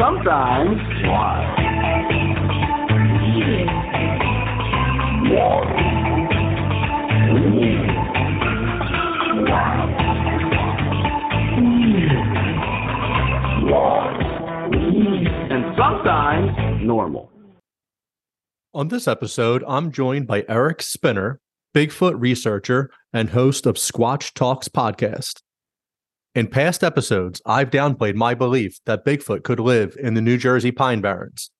Sometimes. Wild. And sometimes normal. On this episode, I'm joined by Eric Spinner, Bigfoot researcher and host of Squatch Talks podcast. In past episodes, I've downplayed my belief that Bigfoot could live in the New Jersey Pine Barrens.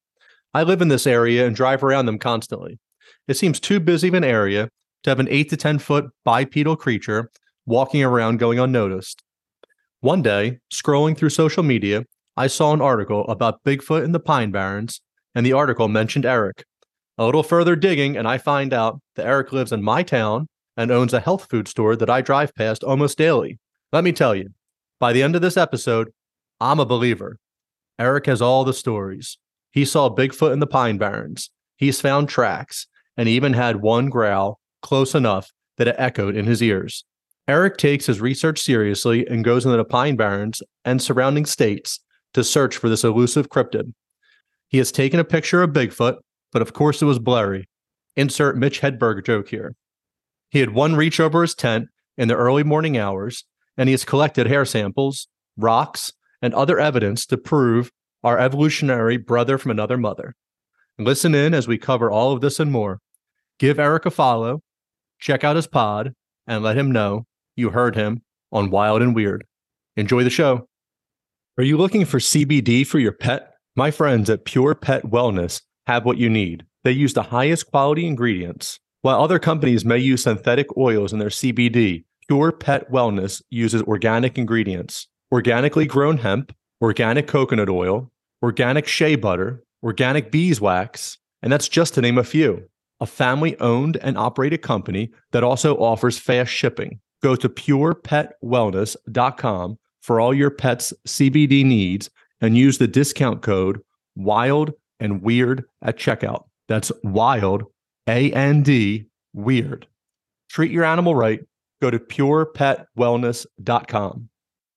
I live in this area and drive around them constantly. It seems too busy of an area to have an 8 to 10 foot bipedal creature walking around going unnoticed. One day, scrolling through social media, I saw an article about Bigfoot in the Pine Barrens, and the article mentioned Eric. A little further digging, and I find out that Eric lives in my town and owns a health food store that I drive past almost daily. Let me tell you, by the end of this episode, I'm a believer. Eric has all the stories. He saw Bigfoot in the Pine Barrens. He's found tracks and even had one growl close enough that it echoed in his ears. Eric takes his research seriously and goes into the Pine Barrens and surrounding states to search for this elusive cryptid. He has taken a picture of Bigfoot but of course it was blurry. Insert Mitch Hedberg joke here. He had one reach over his tent in the early morning hours, and he has collected hair samples, rocks, and other evidence to prove our evolutionary brother from another mother. Listen in as we cover all of this and more. Give Eric a follow, check out his pod, and let him know you heard him on Wild and Weird. Enjoy the show. Are you looking for CBD for your pet? My friends at Pure Pet Wellness have what you need. They use the highest quality ingredients. While other companies may use synthetic oils in their CBD, Pure Pet Wellness uses organic ingredients organically grown hemp, organic coconut oil, organic shea butter, organic beeswax, and that's just to name a few. A family owned and operated company that also offers fast shipping. Go to purepetwellness.com for all your pet's CBD needs and use the discount code WILD and weird at checkout. That's wild, A N D, weird. Treat your animal right. Go to purepetwellness.com.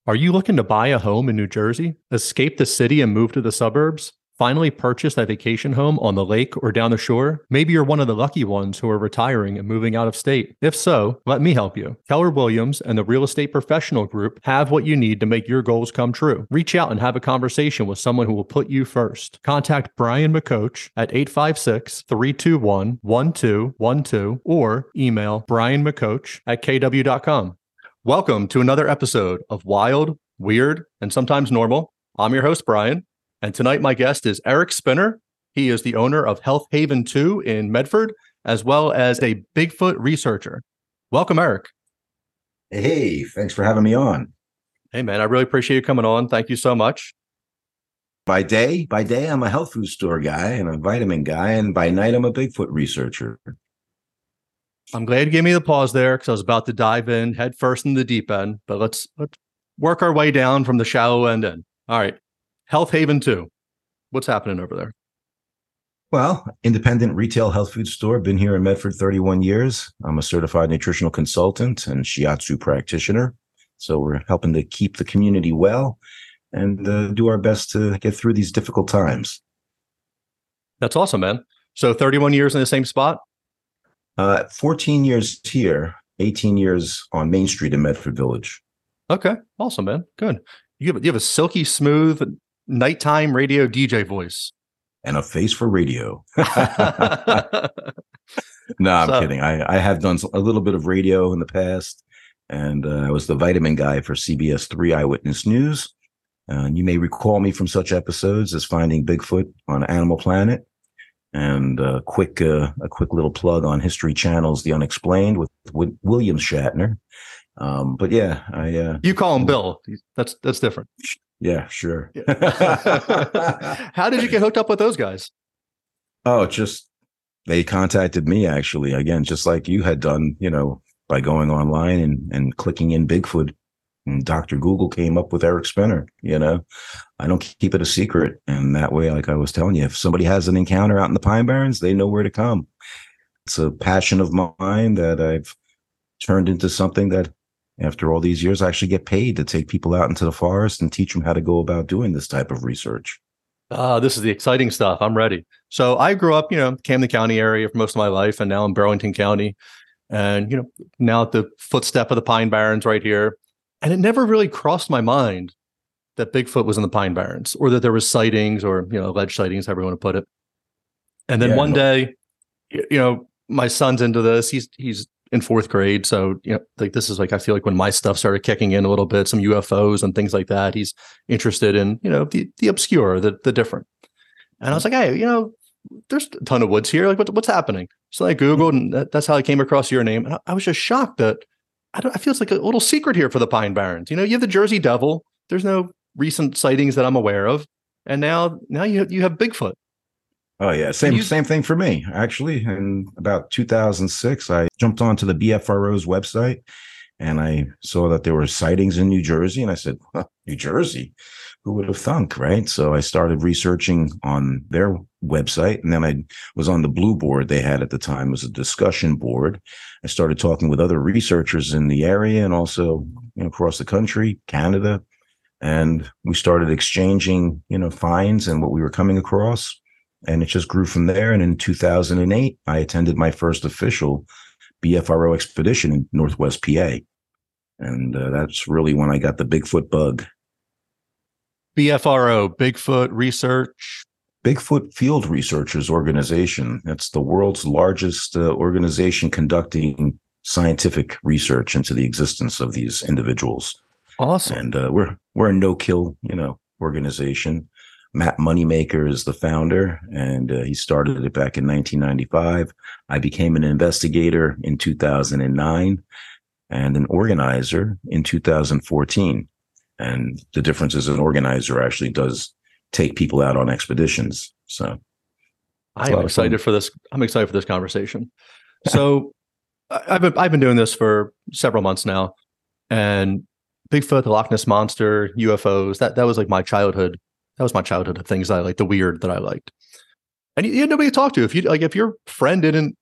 Are you looking to buy a home in New Jersey, escape the city, and move to the suburbs? Finally purchase that vacation home on the lake or down the shore? Maybe you're one of the lucky ones who are retiring and moving out of state. If so, let me help you. Keller Williams and the Real Estate Professional Group have what you need to make your goals come true. Reach out and have a conversation with someone who will put you first. Contact Brian McCoach at 856 321 1212 or email Brian McCoach at kw.com. Welcome to another episode of Wild, Weird, and Sometimes Normal. I'm your host, Brian. And tonight, my guest is Eric Spinner. He is the owner of Health Haven 2 in Medford, as well as a Bigfoot researcher. Welcome, Eric. Hey, thanks for having me on. Hey, man, I really appreciate you coming on. Thank you so much. By day, by day, I'm a health food store guy and a vitamin guy, and by night, I'm a Bigfoot researcher. I'm glad you gave me the pause there because I was about to dive in head first in the deep end. But let's let's work our way down from the shallow end in. All right. Health Haven 2. What's happening over there? Well, independent retail health food store. Been here in Medford 31 years. I'm a certified nutritional consultant and shiatsu practitioner. So we're helping to keep the community well and uh, do our best to get through these difficult times. That's awesome, man. So 31 years in the same spot? Uh, 14 years here, 18 years on Main Street in Medford Village. Okay. Awesome, man. Good. You have, you have a silky smooth nighttime radio DJ voice and a face for radio. no, I'm so, kidding. I, I have done a little bit of radio in the past, and uh, I was the vitamin guy for CBS 3 Eyewitness News. Uh, and you may recall me from such episodes as Finding Bigfoot on Animal Planet, and a quick uh, a quick little plug on History Channel's The Unexplained with, with William Shatner, Um, but yeah, I uh, You call him Bill. That's that's different. yeah, sure. How did you get hooked up with those guys? oh, just they contacted me actually again, just like you had done, you know, by going online and and clicking in Bigfoot. And Dr. Google came up with Eric Spinner, you know. I don't keep it a secret. And that way, like I was telling you, if somebody has an encounter out in the Pine Barrens, they know where to come. It's a passion of mine that I've turned into something that after all these years, I actually get paid to take people out into the forest and teach them how to go about doing this type of research. Ah, this is the exciting stuff. I'm ready. So I grew up, you know, Camden County area for most of my life, and now in Burlington County, and you know, now at the footstep of the Pine Barrens right here. And it never really crossed my mind that Bigfoot was in the Pine Barrens, or that there was sightings, or you know, alleged sightings, however you want to put it. And then Yeah, one day, you know, my son's into this. He's he's in fourth grade, so you know, like this is like I feel like when my stuff started kicking in a little bit, some UFOs and things like that. He's interested in you know the the obscure, the the different. And I was like, hey, you know, there's a ton of woods here. Like, what, what's happening? So I googled, and that, that's how I came across your name. And I, I was just shocked that I don't. I feel it's like a little secret here for the Pine Barrens. You know, you have the Jersey Devil. There's no recent sightings that I'm aware of, and now now you you have Bigfoot. Oh yeah, same you- same thing for me actually. In about 2006, I jumped onto the BFRO's website and I saw that there were sightings in New Jersey, and I said, huh, "New Jersey, who would have thunk?" Right. So I started researching on their website, and then I was on the blue board they had at the time it was a discussion board. I started talking with other researchers in the area and also you know, across the country, Canada, and we started exchanging you know finds and what we were coming across and it just grew from there. And in 2008, I attended my first official BFRO expedition in Northwest PA. And uh, that's really when I got the Bigfoot bug. BFRO, Bigfoot Research. Bigfoot Field Researchers Organization. That's the world's largest uh, organization conducting scientific research into the existence of these individuals. Awesome. And uh, we're we're a no-kill, you know, organization. Matt Moneymaker is the founder, and uh, he started it back in 1995. I became an investigator in 2009 and an organizer in 2014. And the difference is an organizer actually does take people out on expeditions. So I a lot am excited for this. I'm excited for this conversation. So I- I've been, I've been doing this for several months now, and Bigfoot, the Loch Ness monster, UFOs. That that was like my childhood. That was my childhood of things I like, the weird that I liked. And you, you had nobody to talk to. If you like, if your friend didn't,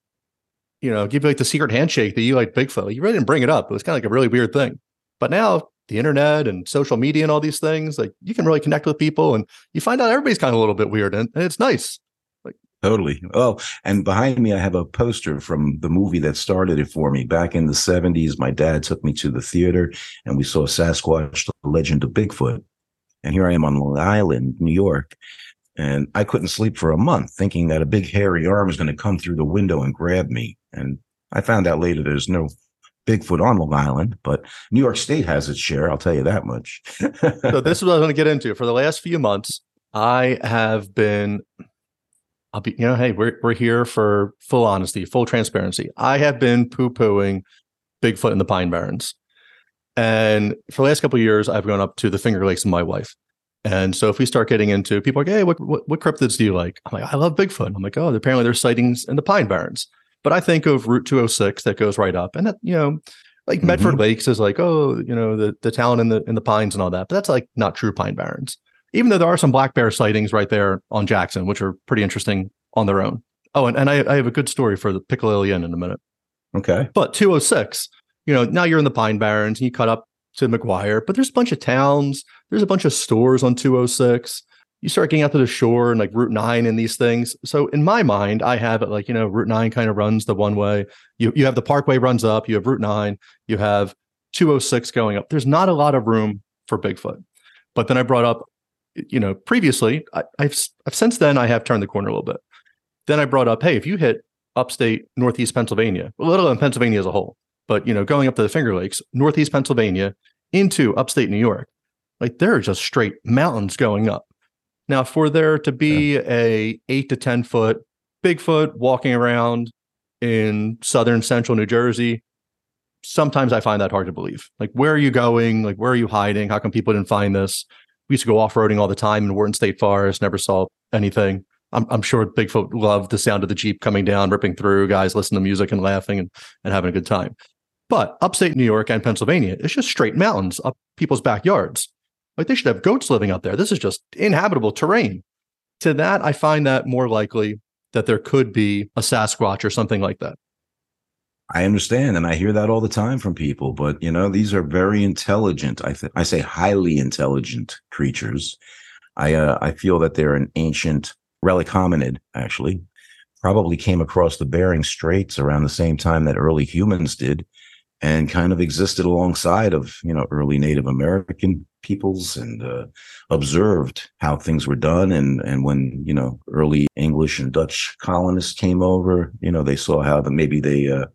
you know, give you like the secret handshake that you like Bigfoot, you really didn't bring it up. It was kind of like a really weird thing. But now the internet and social media and all these things, like you can really connect with people, and you find out everybody's kind of a little bit weird, and, and it's nice. Like totally. Oh, and behind me, I have a poster from the movie that started it for me. Back in the 70s, my dad took me to the theater and we saw Sasquatch, the legend of Bigfoot. And here I am on Long Island, New York. And I couldn't sleep for a month thinking that a big hairy arm was going to come through the window and grab me. And I found out later there's no Bigfoot on Long Island, but New York State has its share. I'll tell you that much. so this is what I was going to get into. For the last few months, I have been, I'll be, you know, hey, we're we're here for full honesty, full transparency. I have been poo pooing Bigfoot in the Pine Barrens, and for the last couple of years, I've gone up to the Finger Lakes with my wife. And so if we start getting into people are like, hey, what, what what cryptids do you like? I'm like, I love Bigfoot. I'm like, oh, apparently there's sightings in the Pine Barrens. But I think of Route 206 that goes right up, and that you know, like Medford mm-hmm. Lakes is like, oh, you know, the the town in the in the pines and all that. But that's like not true Pine Barrens. Even though there are some black bear sightings right there on Jackson, which are pretty interesting on their own. Oh, and, and I, I have a good story for the Piccadilly Inn in a minute. okay. But 206, you know, now you're in the Pine Barrens and you cut up to McGuire, but there's a bunch of towns, there's a bunch of stores on 206. You start getting out to the shore and like Route 9 and these things. So in my mind, I have it like, you know, Route 9 kind of runs the one way. You you have the parkway runs up, you have Route 9, you have 206 going up. There's not a lot of room for Bigfoot. But then I brought up, you know, previously, I, I've, since then I have turned the corner a little bit. Then I brought up, hey, if you hit upstate Northeast Pennsylvania, a little in Pennsylvania as a whole, but you know, going up to the Finger Lakes, Northeast Pennsylvania into upstate New York, like there are just straight mountains going up. Now, for there to be a eight to ten foot Bigfoot walking around in southern central New Jersey, sometimes I find that hard to believe. Like, where are you going? Like, where are you hiding? How come people didn't find this? We used to go off roading all the time in Wharton State Forest, never saw anything. I'm, I'm sure Bigfoot loved the sound of the Jeep coming down, ripping through, guys listening to music and laughing and, and having a good time. But upstate New York and Pennsylvania, it's just straight mountains up people's backyards. Like they should have goats living out there. This is just inhabitable terrain. To that, I find that more likely that there could be a Sasquatch or something like that. I understand, and I hear that all the time from people. But you know, these are very intelligent. I th- I say highly intelligent creatures. I uh, I feel that they're an ancient relic hominid. Actually, probably came across the Bering Straits around the same time that early humans did, and kind of existed alongside of you know early Native American peoples and uh, observed how things were done. And and when you know early English and Dutch colonists came over, you know they saw how maybe they uh,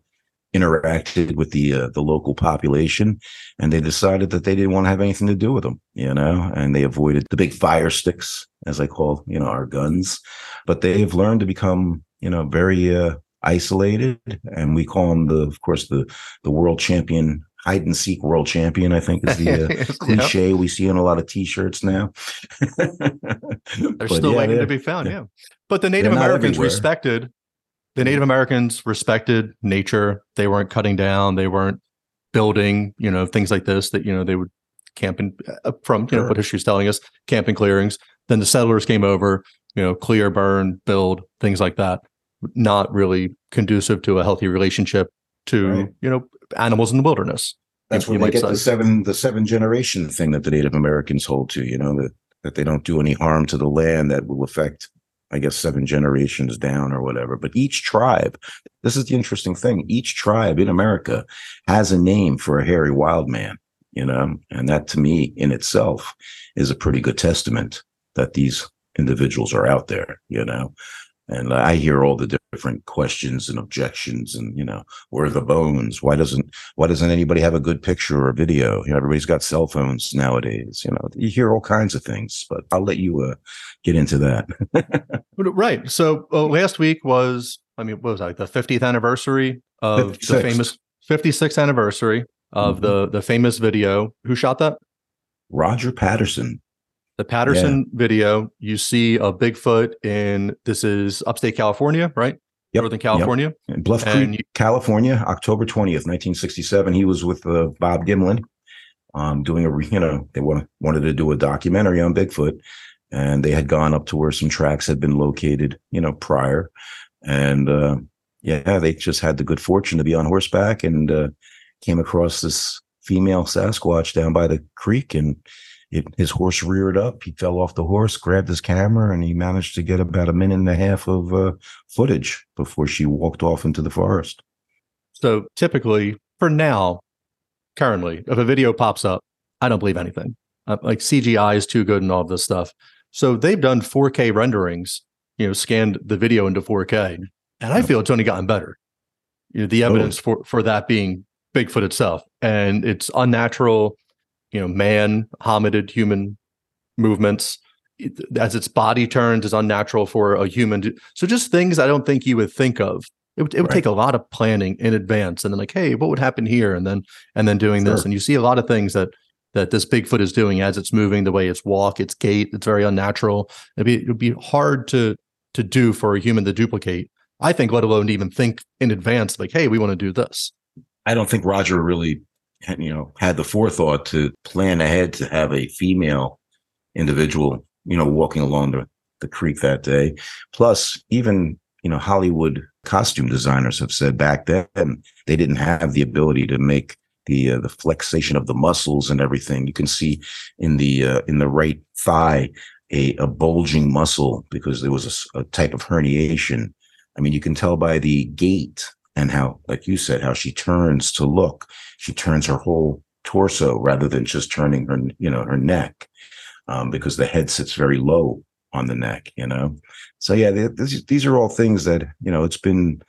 interacted with the uh, the local population and they decided that they didn't want to have anything to do with them you know and they avoided the big fire sticks as i call you know our guns. But they've learned to become you know very uh, isolated and we call them the of course the the world champion hide and seek world champion i think is the uh, cliche we see on a lot of t-shirts now They're But still yeah, waiting to be found. Yeah. But the Native They're Americans respected the Native Americans respected nature. They weren't cutting down. They weren't building, you know, things like this that, you know, they would camp in uh, from, you know, Sure. what history's telling us, camping clearings. Then the settlers came over, you know, clear, burn, build, things like that. Not really conducive to a healthy relationship to, Right. you know, animals in the wilderness. That's you where they might get the seven the seven generation thing that the Native Americans hold to, you know, that that they don't do any harm to the land that will affect, I guess, seven generations down or whatever. But each tribe, this is the interesting thing, each tribe in America has a name for a hairy wild man, you know, and that to me in itself is a pretty good testament that these individuals are out there, you know. And I hear all the different questions and objections, and you know, where are the bones? Why doesn't why doesn't anybody have a good picture or video? You know, everybody's got cell phones nowadays. You know, you hear all kinds of things, but I'll let you uh, get into that. Right. So uh, last week was, I mean, what was that, the 50th anniversary of the famous 56th anniversary of Mhm. the the famous video. Who shot that? Roger Patterson. The Patterson video. You see a Bigfoot in this is upstate California, right? Yep, Northern. California. In Bluff Creek, you- California, October 20th, 1967. He was with uh, Bob Gimlin um, doing a, you know, they wa- wanted to do a documentary on Bigfoot. And they had gone up to where some tracks had been located, you know, prior. And uh, yeah, they just had the good fortune to be on horseback and uh, came across this female Sasquatch down by the creek. And it, his horse reared up. He fell off the horse, grabbed his camera, and he managed to get about a minute and a half of uh, footage before she walked off into the forest. So typically, for now, currently, if a video pops up, I don't believe anything. Uh, like CGI is too good and all this stuff. So they've done 4K renderings, you know, scanned the video into 4K, and I feel it's only gotten better. You know, the evidence for for that being Bigfoot itself, and it's unnatural, you know, man, hominid, human movements. It- As its body turns, is unnatural for a human. To, so just things I don't think you would think of. It would, it would Right. take a lot of planning in advance, and then like, hey, what would happen here, and then and then doing this, and you see a lot of things that that this Bigfoot is doing as it's moving, the way it's walk, its gait, it's very unnatural. It'd be it'd be hard to to do for a human to duplicate. I think, let alone even think in advance, like, hey, we want to do this. I don't think Roger really, you know, had the forethought to plan ahead to have a female individual, you know, walking along the, the creek that day. Plus, even you know, Hollywood costume designers have said back then they didn't have the ability to make the uh, the flexation of the muscles and everything. You can see in the uh, in the right thigh a, a bulging muscle because there was a type of herniation. I mean, you can tell by the gait and how, like you said, how she turns to look. She turns her whole torso rather than just turning her, you know, her neck, um, because the head sits very low on the neck. You know, so yeah, th- these these are all things that you know it's been,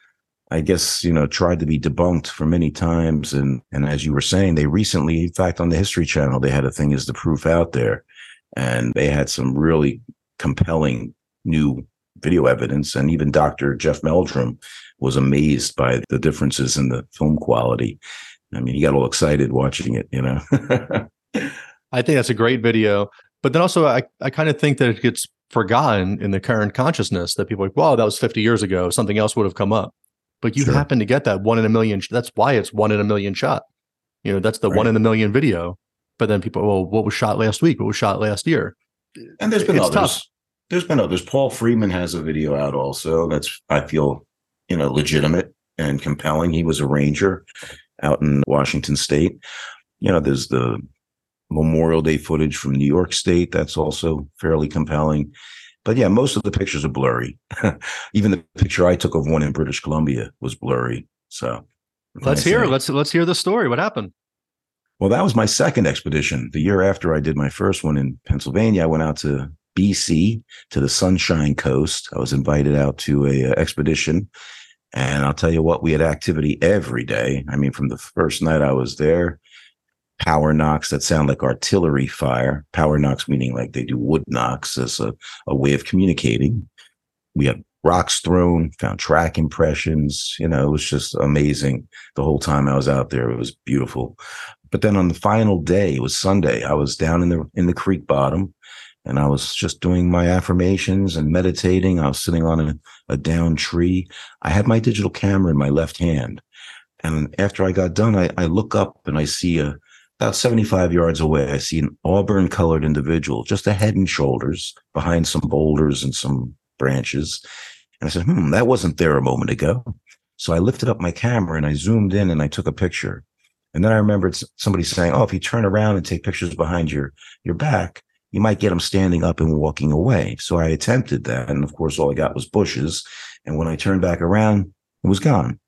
I guess, you know, tried to be debunked for many times. And and as you were saying, they recently, in fact, on the History Channel, they had a thing is the proof out there, and they had some really compelling new video evidence. And even Dr. Jeff Meldrum was amazed by the differences in the film quality. I mean, he got all excited watching it, you know. I think that's a great video. But then also, I, I kind of think that it gets forgotten in the current consciousness that people are like, wow, that was 50 years ago. Something else would have come up. But you Sure. happen to get that one in a million. That's why it's one in a million shot. You know, that's the one in a million video. But then people, well, what was shot last week? What was shot last year? and there's been It's others. tough. There's been others. Paul Freeman has a video out also. That's I feel, you know, legitimate and compelling. He was a ranger out in Washington State. You know, there's the Memorial Day footage from New York State. That's also fairly compelling. But yeah, most of the pictures are blurry. Even the picture I took of one in British Columbia was blurry. So Let's hear. say? Let's let's hear the story. What happened? Well, that was my second expedition. The year after I did my first one in Pennsylvania, I went out to BC to the Sunshine Coast. I was invited out to a uh, expedition, and I'll tell you what, we had activity every day. I mean, from the first night I was there, power knocks that sound like artillery fire. Power knocks meaning like they do wood knocks as a, a way of communicating. We had rocks thrown, found track impressions. You know, it was just amazing the whole time I was out there. It was beautiful. But then on the final day, it was Sunday. I was down in the in the creek bottom, and I was just doing my affirmations and meditating. I was sitting on a, a down tree. I had my digital camera in my left hand, and after I got done, I, I look up and I see a about 75 yards away. I see an auburn colored individual, just a head and shoulders behind some boulders and some branches. And I said, "Hmm, that wasn't there a moment ago." So I lifted up my camera and I zoomed in and I took a picture. And then I remembered somebody saying, "Oh, if you turn around and take pictures behind your your back, you might get them standing up and walking away." So I attempted that, and of course, all I got was bushes. And when I turned back around, it was gone.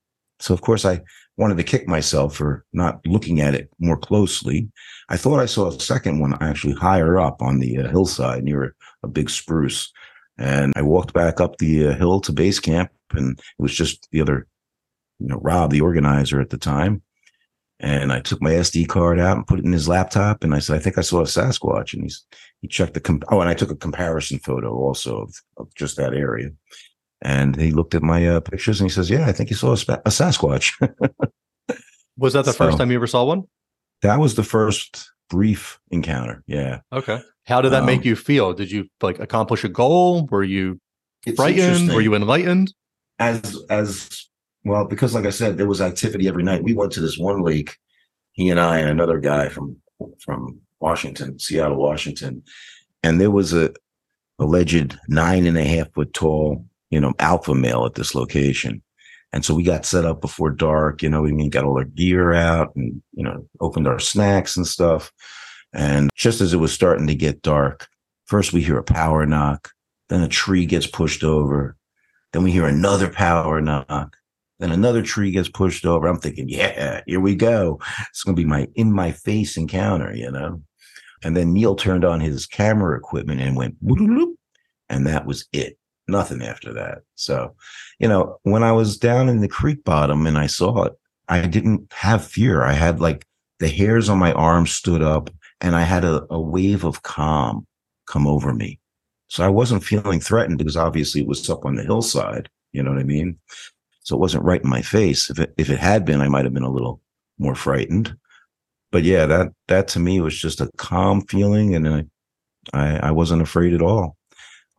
So of course, I wanted to kick myself for not looking at it more closely. I thought I saw a second one actually higher up on the uh, hillside near a, a big spruce, and I walked back up the uh, hill to base camp, and it was just the other, you know, Rob, the organizer at the time. And I took my SD card out and put it in his laptop. And I said, I think I saw a Sasquatch. And he's, he checked the, com- oh, and I took a comparison photo also of, of just that area. And he looked at my uh, pictures and he says, Yeah, I think you saw a, spa- a Sasquatch. Was that the first time you ever saw one? that was the first brief encounter. Yeah. Okay. How did that make Um, you feel? Did you like accomplish a goal? Were you frightened? Were you enlightened? as as well because like i said there was activity every night. We went to this one lake he and i and another guy from from washington seattle washington. And there was a alleged nine and a half foot tall you know alpha male at this location. And so we got set up before dark you know we got all our gear out and you know opened our snacks and stuff. And just as it was starting to get dark first we hear a power knock then a tree gets pushed over then we hear another power knock. Then another tree gets pushed over. I'm thinking, yeah, here we go. It's going to be my in my face encounter, you know? And then Neil turned on his camera equipment and went, and that was it. Nothing after that. So, you know, when I was down in the creek bottom and I saw it, I didn't have fear. I had like the hairs on my arms stood up and I had a, a wave of calm come over me. So I wasn't feeling threatened because obviously it was up on the hillside. You know what I mean? So it wasn't right in my face. If it if it had been, I might have been a little more frightened. But yeah, that that to me was just a calm feeling, and I I, I wasn't afraid at all.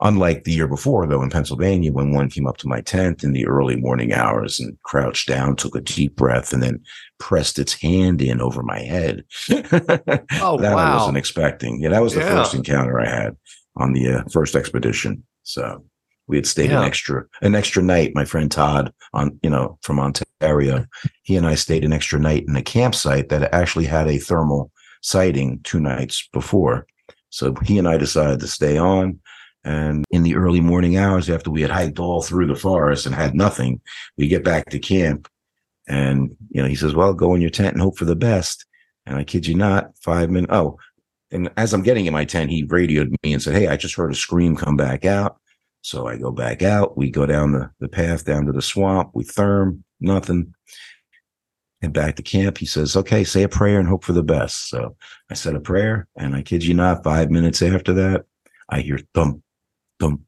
Unlike the year before, though, in Pennsylvania, when one came up to my tent in the early morning hours and crouched down, took a deep breath, and then pressed its hand in over my head. Oh, that I wasn't expecting. Yeah, that was the Yeah. first encounter I had on the uh, first expedition. So we had stayed Yeah. an extra an extra night. My friend Todd on you know from Ontario, he and I stayed an extra night in a campsite that actually had a thermal sighting two nights before. So he and I decided to stay on. And in the early morning hours, after we had hiked all through the forest and had nothing, we get back to camp. And you know, he says, "Well, go in your tent and hope for the best." And I kid you not, five minutes. Oh, and as I'm getting in my tent, he radioed me and said, Hey, I just heard a scream come back out. So I go back out. We go down the, the path down to the swamp. We therm, nothing. And back to camp. He says, Okay, say a prayer and hope for the best. So I said a prayer. And I kid you not, five minutes after that, I hear thump, thump,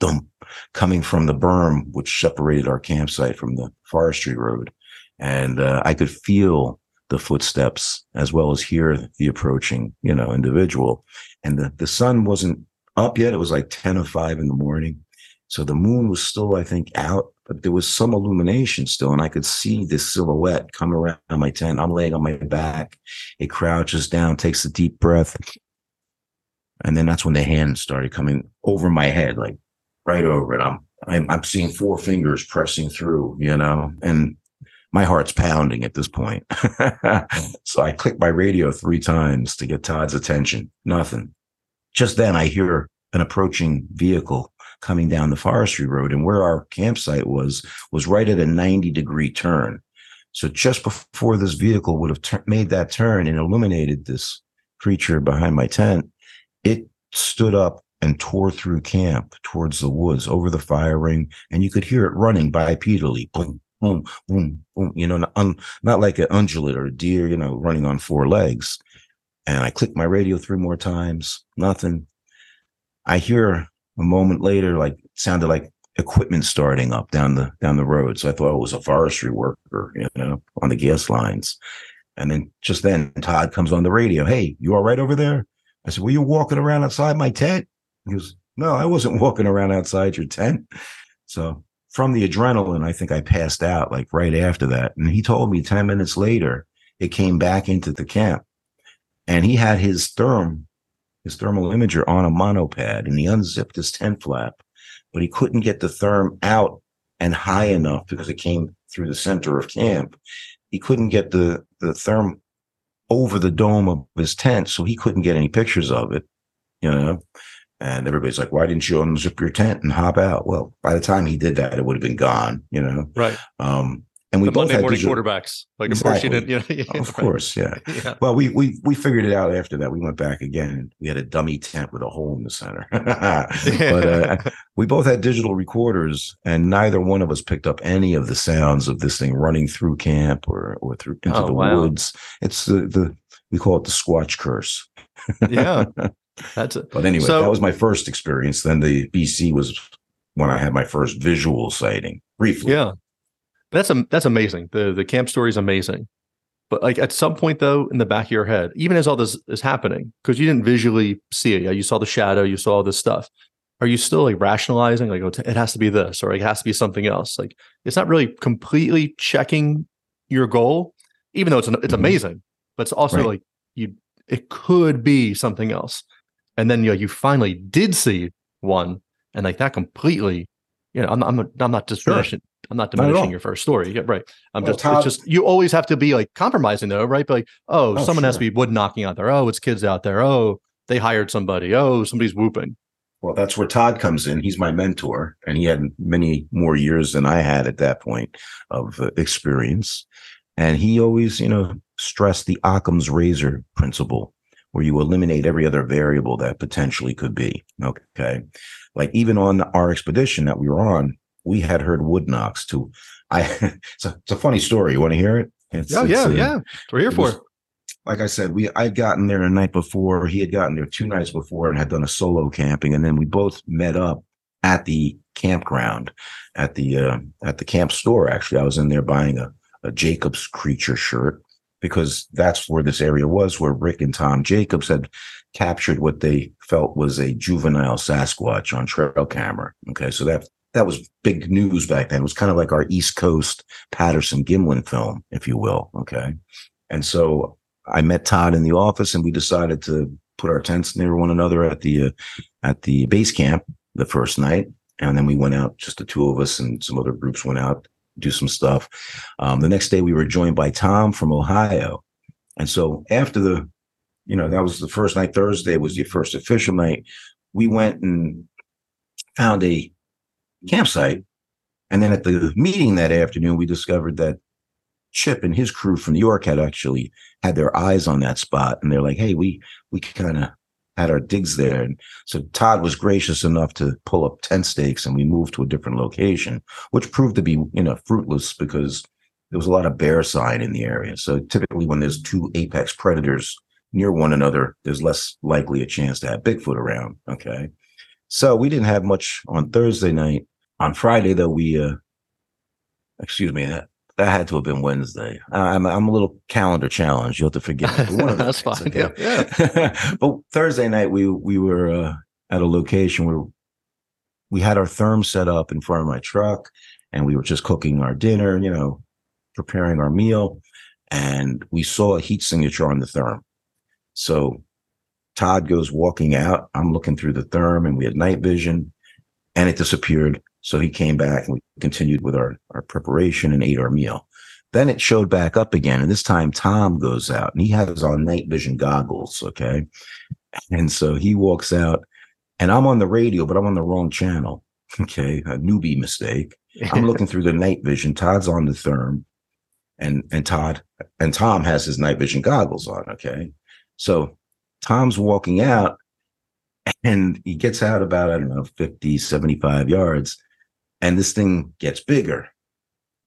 thump coming from the berm, which separated our campsite from the forestry road. And uh, I could feel the footsteps as well as hear the approaching, you know, individual. And the, the sun wasn't up yet. It was like 10 or 5 in the morning. So the moon was still, I think, out, but there was some illumination still. And I could see this silhouette come around my tent. I'm laying on my back. It crouches down, takes a deep breath. And then that's when the hand started coming over my head, like right over it. I'm, I'm, I'm seeing four fingers pressing through, you know, and my heart's pounding at this point. so I clicked my radio three times to get Todd's attention. Nothing. Just then I hear an approaching vehicle coming down the forestry road and where our campsite was was right at a 90 degree turn. So just before this vehicle would have ter- made that turn and illuminated this creature behind my tent, it stood up and tore through camp towards the woods over the fire ring and you could hear it running bipedally boom boom, boom, boom, you know, not, un, not like an ungulate or a deer, you know, running on four legs. And I click my radio three more times, nothing. I hear a moment later, like sounded like equipment starting up down the down the road. So I thought it was a forestry worker, you know, on the gas lines. And then just then Todd comes on the radio. Hey, you all right over there? I said, Were you walking around outside my tent? He goes, No, I wasn't walking around outside your tent. So from the adrenaline, I think I passed out like right after that. And he told me 10 minutes later, it came back into the camp and he had his therm, his thermal imager on a monopod and he unzipped his tent flap, but he couldn't get the therm out and high enough because it came through the center of camp. He couldn't get the, the therm over the dome of his tent. So he couldn't get any pictures of it, you know? And everybody's like, why didn't you unzip your tent and hop out? Well, by the time he did that, it would have been gone, you know? Right. Um, and we the both Monday had morning digital- quarterbacks. Like, of course you didn't. You know, yeah, Of course, yeah. Yeah. Well, we we we figured it out after that. We went back again. We had a dummy tent with a hole in the center. but uh, we both had digital recorders, and neither one of us picked up any of the sounds of this thing running through camp or or through into Oh, the wow. woods. It's the the we call it the Squatch curse. yeah. That's it. But anyway, So- that was my first experience. Then the BC was when I had my first visual sighting. Briefly, Yeah. That's a, that's amazing. The the camp story is amazing. But like at some point though, in the back of your head, even as all this is happening, because you didn't visually see it, yeah, you saw the shadow, you saw all this stuff. Are you still like rationalizing, like, oh, it has to be this, or it has to be something else? Like, it's not really completely checking your goal, even though it's an, it's Mhm. amazing, but it's also Right. like you, it could be something else. And then you know, you finally did see one, and like that completely, you know, I'm I'm not, I'm not diminishing, I'm not Not diminishing your first story. Yeah, right. I'm Well, just Todd- it's just you always have to be like compromising though, right? But like, oh, Oh, someone has to be wood knocking out there. Oh, it's kids out there. Oh, they hired somebody. Oh, somebody's whooping. Well, that's where Todd comes in. He's my mentor, and he had many more years than I had at that point of uh, experience. And he always, you know, stressed the Occam's razor principle, where you eliminate every other variable that potentially could be. Okay. Like even on our expedition that we were on, we had heard wood knocks too. I, it's a, it's a funny story. You want to hear it? It's, Oh, it's, yeah, uh, yeah. We're here it for. was- like I said, we I'd gotten there a night before. He had gotten there two nights before and had done a solo camping, and then we both met up at the campground, at the uh, at the camp store. Actually, I was in there buying a, a Jacobs creature shirt because that's where this area was, where Rick and Tom Jacobs had captured what they felt was a juvenile Sasquatch on trail camera. Okay, so that that was big news back then. It was kind of like our East Coast Patterson Gimlin film, if you will. Okay, and so I met Todd in the office, and we decided to put our tents near one another at the uh, at the base camp the first night, and then we went out, just the two of us, and some other groups went out do some stuff. Um, the next day, we were joined by Tom from Ohio, and so after the, you know, that was the first night. Thursday was the first official night. We went and found a campsite, and then at the meeting that afternoon, we discovered that Chip and his crew from New York had actually had their eyes on that spot, and they're like, "Hey, we we kind of had our digs there." And so Todd was gracious enough to pull up tent stakes, and we moved to a different location, which proved to be you know fruitless because there was a lot of bear sign in the area. So typically, when there's two apex predators near one another, there's less likely a chance to have Bigfoot around. Okay, so we didn't have much on Thursday night. On Friday, though, we uh, excuse me, that that had to have been Wednesday. I'm I'm a little calendar challenged. You'll have to forgive me. one of That's those fine. days, Yeah, okay? but Thursday night we we were uh, at a location where we had our therm set up in front of my truck, and we were just cooking our dinner. You know, preparing our meal, and we saw a heat signature on the therm. So Todd goes walking out. I'm looking through the therm, and we had night vision, and it disappeared. So he came back, and we continued with our our preparation and ate our meal. Then it showed back up again, and this time Tom goes out, and he has on night vision goggles. Okay, and so he walks out, and I'm on the radio, but I'm on the wrong channel. Okay, a newbie mistake. I'm looking through the night vision. Todd's on the therm, and and Todd and Tom has his night vision goggles on. Okay, so Tom's walking out, and he gets out about I don't know 50, 75 yards, and this thing gets bigger.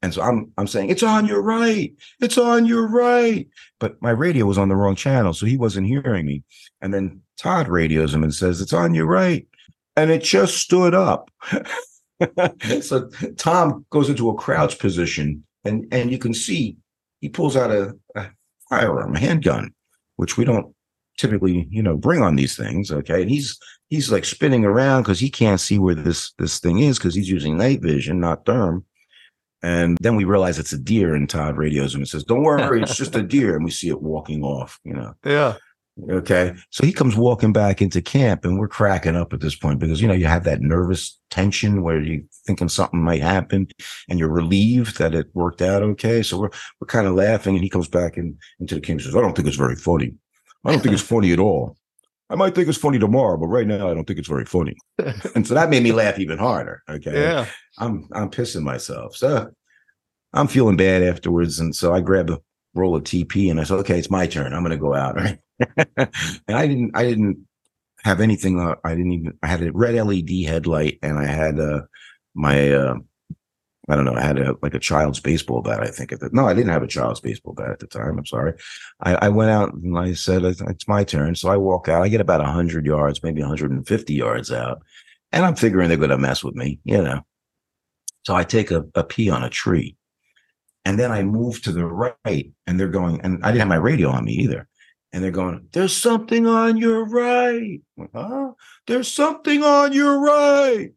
And so I'm I'm saying it's on your right, it's on your right, but my radio was on the wrong channel, so he wasn't hearing me. And then Todd radios him and says it's on your right, and it just stood up. so Tom goes into a crouch position, and and you can see he pulls out a, a firearm, a handgun, which we don't typically, you know, bring on these things. Okay, and he's he's like spinning around because he can't see where this this thing is because he's using night vision, not therm. And then we realize it's a deer, and Todd radios him and says, "Don't worry, it's just a deer." And we see it walking off. You know, yeah. Okay. So he comes walking back into camp and we're cracking up at this point because, you know, you have that nervous tension where you're thinking something might happen and you're relieved that it worked out okay. So we're, we're kind of laughing and he comes back in, into the camp and says, I don't think it's very funny. I don't think it's funny at all. I might think it's funny tomorrow, but right now I don't think it's very funny. And so that made me laugh even harder. Okay. Yeah. I'm I'm pissing myself. So I'm feeling bad afterwards. And so I grab a roll of TP and I said, okay, it's my turn. I'm gonna go out. Right. and I didn't I didn't have anything uh, I didn't even I had a red LED headlight and I had uh my uh I don't know, I had a like a child's baseball bat, I think at the no, I didn't have a child's baseball bat at the time. I'm sorry. I, I went out and I said it's my turn. So I walk out, I get about hundred yards, maybe 150 yards out, and I'm figuring they're gonna mess with me, you know. So I take a, a pee on a tree. And then I move to the right and they're going, and I didn't have my radio on me either. And they're going, there's something on your right. Huh? There's something on your right.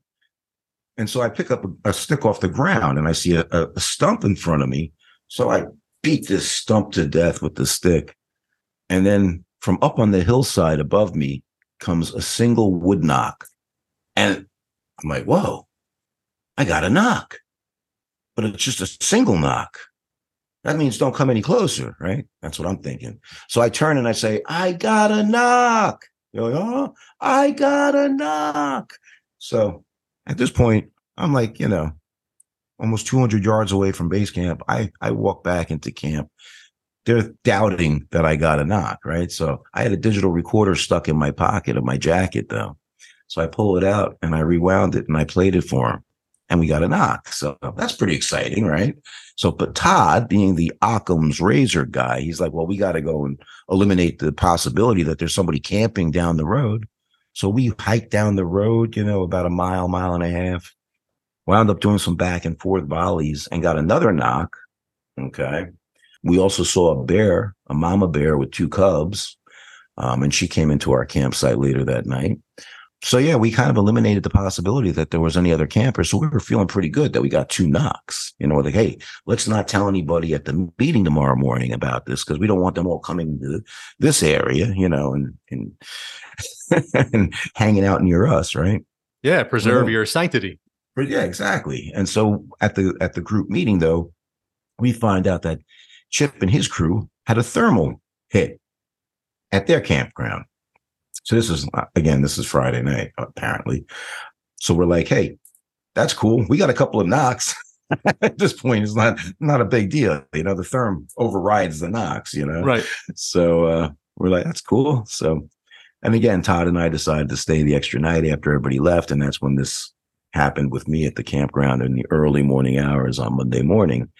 And so I pick up a, a stick off the ground and I see a, a, stump in front of me. So I beat this stump to death with the stick. And then from up on the hillside above me comes a single wood knock. And I'm like, whoa, I got a knock but it's just a single knock. That means don't come any closer, right? That's what I'm thinking. So I turn and I say, I got a knock. You're like, oh, I got a knock. So at this point, I'm like, you know, almost 200 yards away from base camp. I, I walk back into camp. They're doubting that I got a knock, right? So I had a digital recorder stuck in my pocket of my jacket, though. So I pull it out and I rewound it and I played it for him and we got a knock. So that's pretty exciting, right? So, but Todd, being the Occam's razor guy, he's like, well, we got to go and eliminate the possibility that there's somebody camping down the road. So we hiked down the road, you know, about a mile, mile and a half, wound up doing some back and forth volleys and got another knock. Okay. We also saw a bear, a mama bear with two cubs. Um, and she came into our campsite later that night so yeah, we kind of eliminated the possibility that there was any other campers. So we were feeling pretty good that we got two knocks. You know, like, hey, let's not tell anybody at the meeting tomorrow morning about this because we don't want them all coming to this area, you know, and and, and hanging out near us, right? Yeah. Preserve Yeah. your sanctity. But yeah, exactly. And so at the at the group meeting though, we find out that Chip and his crew had a thermal hit at their campground. So this is again, this is Friday night, apparently. So we're like, hey, that's cool. We got a couple of knocks. At this point, it's not not a big deal. You know, the therm overrides the knocks, you know. Right. So uh we're like, that's cool. So and again, Todd and I decided to stay the extra night after everybody left. And that's when this happened with me at the campground in the early morning hours on Monday morning.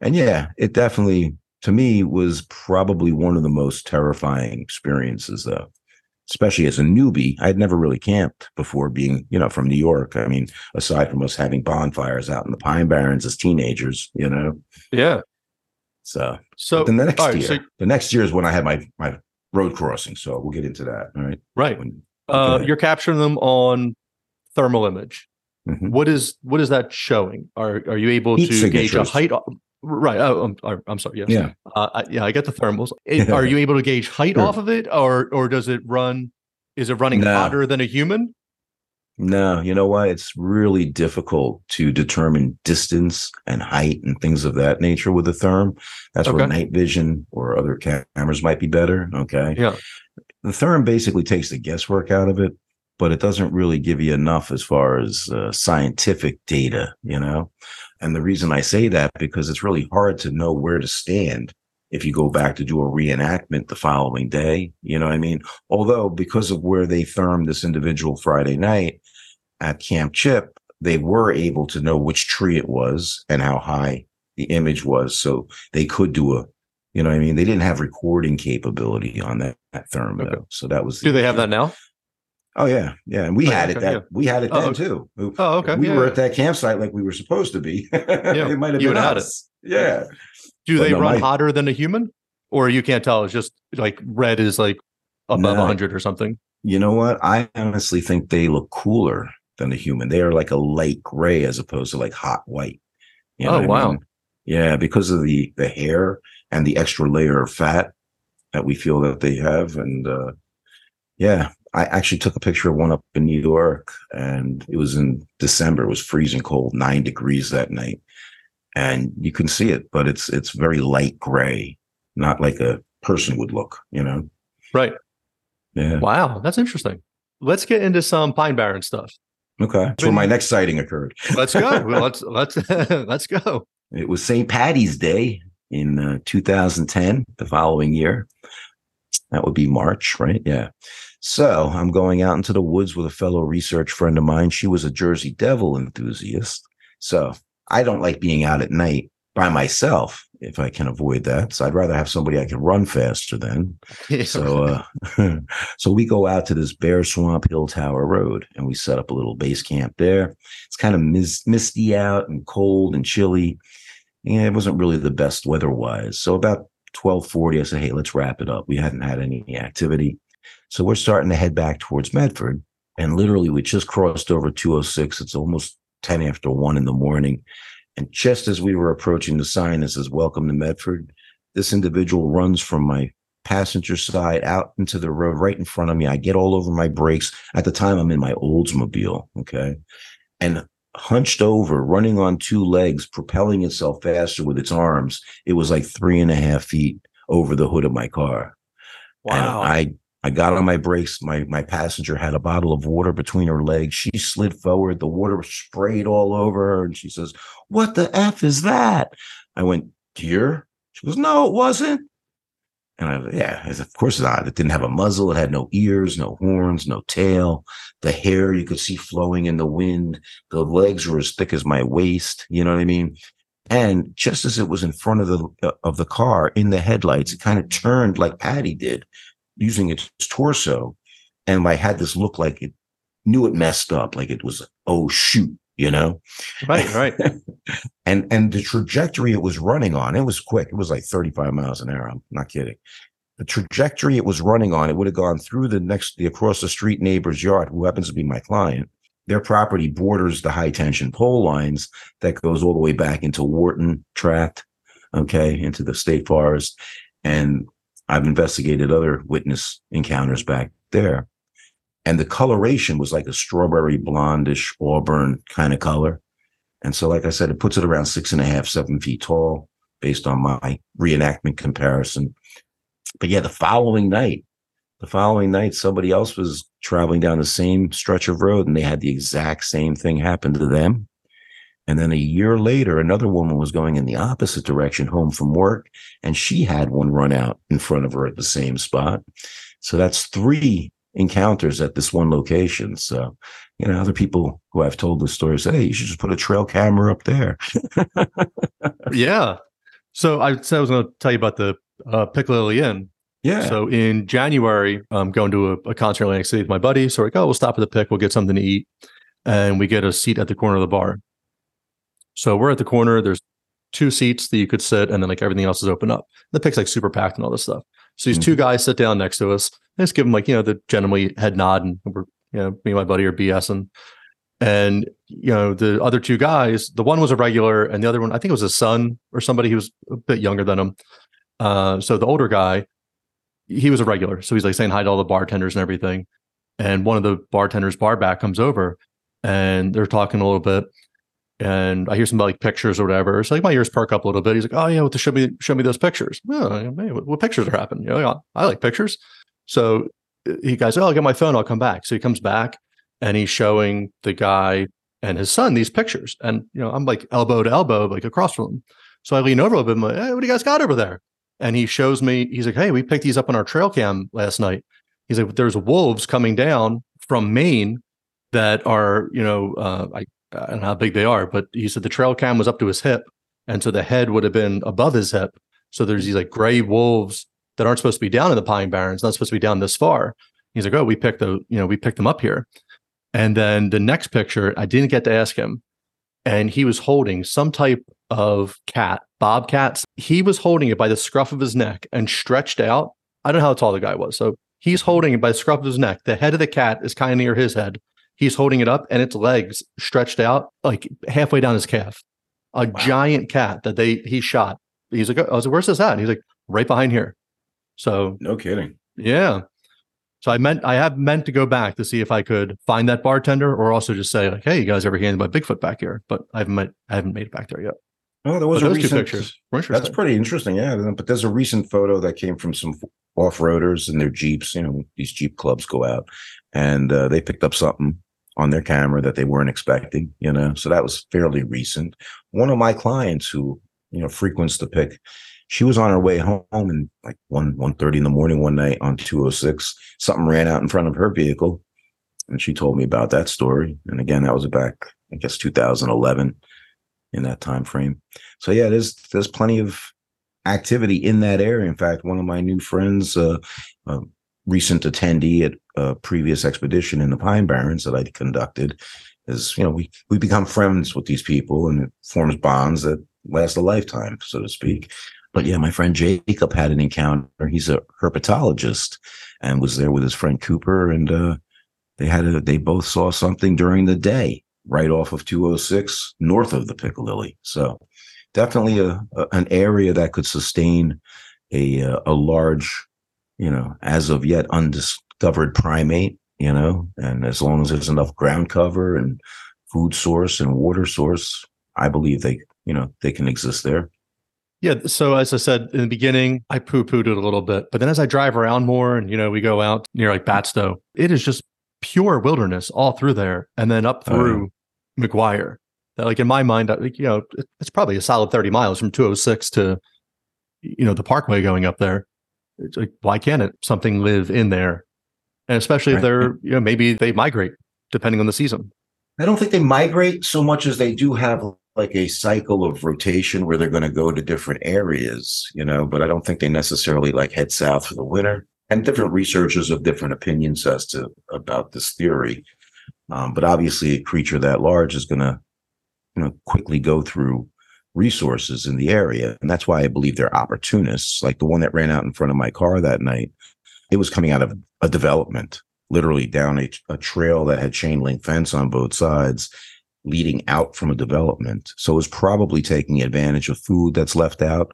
And yeah, it definitely to me was probably one of the most terrifying experiences though especially as a newbie. I'd never really camped before being, you know, from New York. I mean, aside from us having bonfires out in the Pine Barrens as teenagers, you know. Yeah. So, So then the next right, year, so- the next year is when I had my my road crossing. So we'll get into that. All right. right. When, Uh, you're capturing them on thermal image. Mhm. What is what is that showing? Are are you able Heat to gauge a height? Right. Oh, I'm, I'm- I'm sorry. Yes. Yeah. Uh, I, yeah. I get the thermals. It- are you able to gauge height Sure. off of it, or or does it run? Is it running No. hotter than a human? No, you know why? It's really difficult to determine distance and height and things of that nature with the therm. That's where night vision or other cameras might be better. Okay. Yeah. The therm basically takes the guesswork out of it, but it doesn't really give you enough as far as uh, scientific data, you know? And the reason I say that because it's really hard to know where to stand if you go back to do a reenactment the following day. You know what I mean? Although because of where they thermed this individual Friday night at Camp Chip, they were able to know which tree it was and how high the image was. So they could do a, you know what I mean? They didn't have recording capability on that, that therm Okay. though. So that was, Do they have that now? Oh yeah. Yeah. And we Oh, had it that yeah. we had it Oh, then okay. too. Oh, okay. We yeah, were yeah. at that campsite like we were supposed to be. yeah. it might have you been it. us. Yeah. Do but they no, run my- hotter than a human, or you can't tell? It's just like red is like above No. 100 or something. You know what? I honestly think they look cooler than a human. They are like a light gray as opposed to like hot white. You Oh, what I wow. mean? Yeah, because of the the hair and the extra layer of fat that we feel that they have. And uh yeah, I actually took a picture of one up in New York and it was in December. It was freezing cold, nine degrees that night. And you can see it, but it's it's very light gray, not like a person would look, you know? Right. Yeah. Wow, that's interesting. Let's get into some Pine Barren stuff. Okay. That's where my next sighting occurred. Let's go. Well, let's let's let's go. It was St. Patty's Day in uh, 2010, the following year. That would be March, right? Yeah. So I'm going out into the woods with a fellow research friend of mine. She was a Jersey Devil enthusiast. So I don't like being out at night by myself if I can avoid that. So I'd rather have somebody I can run faster than. So, uh, so we go out to this Bear Swamp Hill Tower Road and we set up a little base camp there. It's kind of mis- misty out and cold and chilly. Yeah, it wasn't really the best weather wise. So about 1240, I said, Hey, let's wrap it up. We hadn't had any activity. So we're starting to head back towards Medford. And literally we just crossed over 206. It's almost 10 after one in the morning. And just as we were approaching the sign that says, welcome to Medford, this individual runs from my passenger side out into the road right in front of me. I get all over my brakes. At the time, I'm in my Oldsmobile. Okay. And hunched over, running on two legs, propelling itself faster with its arms. It was like three and a half feet over the hood of my car. And wow. I I got on my brakes. My my passenger had a bottle of water between her legs. She slid forward. The water was sprayed all over her, and she says, "What the f is that?" I went, "Deer." She goes, "No, it wasn't." And I, yeah, of course not. It didn't have a muzzle. It had no ears, no horns, no tail. The hair you could see flowing in the wind. The legs were as thick as my waist. You know what I mean? And just as it was in front of the uh, of the car in the headlights, it kind of turned like Patty did, using its torso. And I had this look like it knew it messed up, like it was oh shoot, you know. right, right. and and the trajectory it was running on, it was quick. It was like 35 miles an hour. I'm not kidding. The trajectory it was running on, it would have gone through the next the across the street neighbor's yard, who happens to be my client. Their property borders the high tension pole lines that goes all the way back into Wharton tract, okay, into the state forest. And I've investigated other witness encounters back there. And the coloration was like a strawberry blondish auburn kind of color. And so, like I said, it puts it around six and a half, seven feet tall based on my reenactment comparison. But yeah, the following night, the following night, somebody else was traveling down the same stretch of road and they had the exact same thing happen to them. And then a year later, another woman was going in the opposite direction home from work and she had one run out in front of her at the same spot. So that's three encounters at this one location. So, you know, other people who I've told this story say, Hey, you should just put a trail camera up there. Yeah. So I said I was going to tell you about the uh, Pic-A-Lilli Inn. Yeah. So in January, I'm going to a, a concert in Atlantic City with my buddy. So we're like, oh, we'll stop at the pick, we'll get something to eat. And we get a seat at the corner of the bar. So we're at the corner, there's two seats that you could sit, and then like everything else is open up. The pick's like super packed and all this stuff. So these two guys sit down next to us. I just give them like, you know, the generally head nod and we're, you know, me and my buddy are BSing. And, you know, the other two guys, the one was a regular and the other one, I think it was his son or somebody who was a bit younger than him. Uh, so the older guy, he was a regular. So he's like saying hi to all the bartenders and everything. And one of the bartenders bar back comes over and they're talking a little bit. And I hear some like pictures or whatever. It's like my ears perk up a little bit. He's like, "Oh yeah, to show me? Show me those pictures. Oh, hey, what, what pictures are happening? You know, I like pictures." So he goes, "Oh, I'll get my phone. I'll come back." So he comes back and he's showing the guy and his son these pictures. And you know, I'm like elbow to elbow, like across from him. So I lean over a bit. I'm like, "Hey, what do you guys got over there?" And he shows me. He's like, "Hey, we picked these up on our trail cam last night." He's like, "There's wolves coming down from Maine that are, you know, uh, I, Uh, don't know how big they are, but he said the trail cam was up to his hip, and so the head would have been above his hip. So there's these like gray wolves that aren't supposed to be down in the Pine Barrens, not supposed to be down this far. He's like, "Oh, we picked the, you know, we picked them up here." And then the next picture, I didn't get to ask him, and he was holding some type of cat, bobcats. He was holding it by the scruff of his neck and stretched out. I don't know how tall the guy was. So he's holding it by the scruff of his neck. The head of the cat is kind of near his head. He's holding it up and its legs stretched out like halfway down his calf. A giant cat that they he shot. He's like, I was like, where's this at? And he's like, right behind here. So No kidding. yeah. So I meant I have meant to go back to see if I could find that bartender or also just say like, hey, you guys ever handed my Bigfoot back here? But I haven't met, I haven't made it back there yet. Oh, there was But a recent pictures That's pretty interesting, yeah. But there's a recent photo that came from some off-roaders and their jeeps. You know, these jeep clubs go out, and uh, they picked up something on their camera that they weren't expecting. You know, so that was fairly recent. One of my clients who you know frequents the pick, she was on her way home and like one one thirty in the morning one night on two oh six, something ran out in front of her vehicle, and she told me about that story. And again, that was back I guess 2011 in that time frame. So yeah, there's there's plenty of activity in that area. In fact, one of my new friends, uh, a recent attendee at previous expedition in the Pine Barrens that I conducted, is you know we we become friends with these people and it forms bonds that last a lifetime, so to speak. But yeah, my friend Jacob had an encounter. He's a herpetologist and was there with his friend Cooper, and uh, they had a, they both saw something during the day right off of 206 north of the Pic-A-Lilli. So definitely a, a an area that could sustain a uh, a large, you know, as of yet undiscovered primate. You know, and as long as there's enough ground cover and food source and water source, I believe they you know they can exist there. Yeah. So as I said in the beginning, I poo pooed it a little bit, but then as I drive around more and you know we go out near like Batsto, it is just pure wilderness all through there, and then up Oh, through McGuire. That, Like in my mind, I- like, you know, it's probably a solid thirty miles from two hundred six to you know the Parkway going up there. It's like why can't it something live in there, and especially if they're you know maybe they migrate depending on the season. I don't think they migrate so much as they do have like a cycle of rotation where they're going to go to different areas, you know, but I don't think they necessarily like head south for the winter. And different researchers have different opinions as to about this theory. Um, but obviously a creature that large is going to, you know, quickly go through resources in the area. And that's why I believe they're opportunists. Like the one that ran out in front of my car that night, it was coming out of a development literally down a, a trail that had chain link fence on both sides leading out from a development. So it was probably taking advantage of food that's left out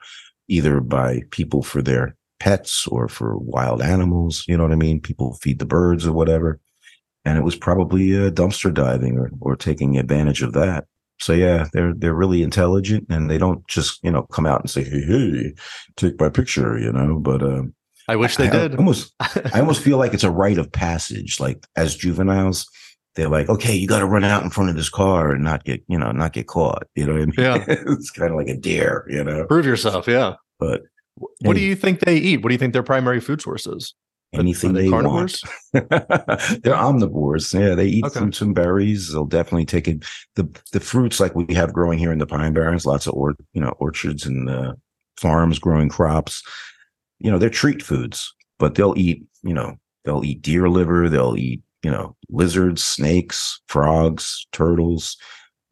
either by people for their pets or for wild animals. You know what I mean? People feed the birds or whatever. And it was probably uh, dumpster diving or, or taking advantage of that. So yeah, they're they're really intelligent and they don't just you know come out and say hey hey take my picture you know but um, I wish they I did. almost I almost feel like it's a rite of passage. Like as juveniles, they're like, okay, you got to run out in front of this car and not get, you know, not get caught. You know what I mean? Yeah. it's kind of like a dare, you know. Prove yourself. Yeah. But What do you think they eat? What do you think their primary food source is? Anything they they carnivores? want. they're omnivores. Yeah, they eat Okay. fruits and berries. They'll definitely take it. The the fruits like we have growing here in the Pine Barrens, lots of or you know orchards and uh, farms growing crops. You know, they're treat foods. but they'll eat, you know, they'll eat deer liver, they'll eat, you know, lizards, snakes, frogs, turtles,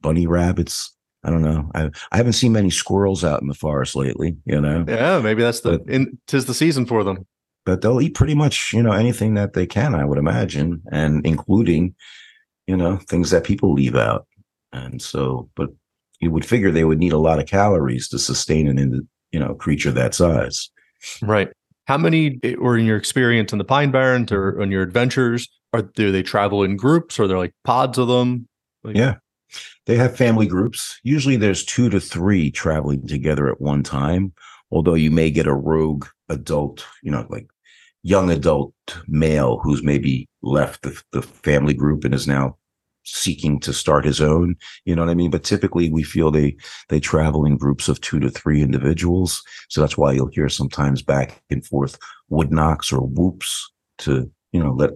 bunny rabbits. I don't know. I I haven't seen many squirrels out in the forest lately, you know. Yeah, maybe that's the But- in tis the season for them. But they'll eat pretty much, you know, anything that they can, I would imagine, and including, you know, things that people leave out. And so, but you would figure they would need a lot of calories to sustain an, you know, creature that size. Right. How many, eh, or in your experience in the Pine Barrens or on your adventures, are do they travel in groups or they're like pods of them? Like, Yeah. They have family groups. Usually there's two to three traveling together at one time, although you may get a rogue adult, you know, like young adult male who's maybe left the, the family group and is now seeking to start his own. You know what I mean? But typically we feel they they travel in groups of two to three individuals. So that's why you'll hear sometimes back and forth wood knocks or whoops to, you know, let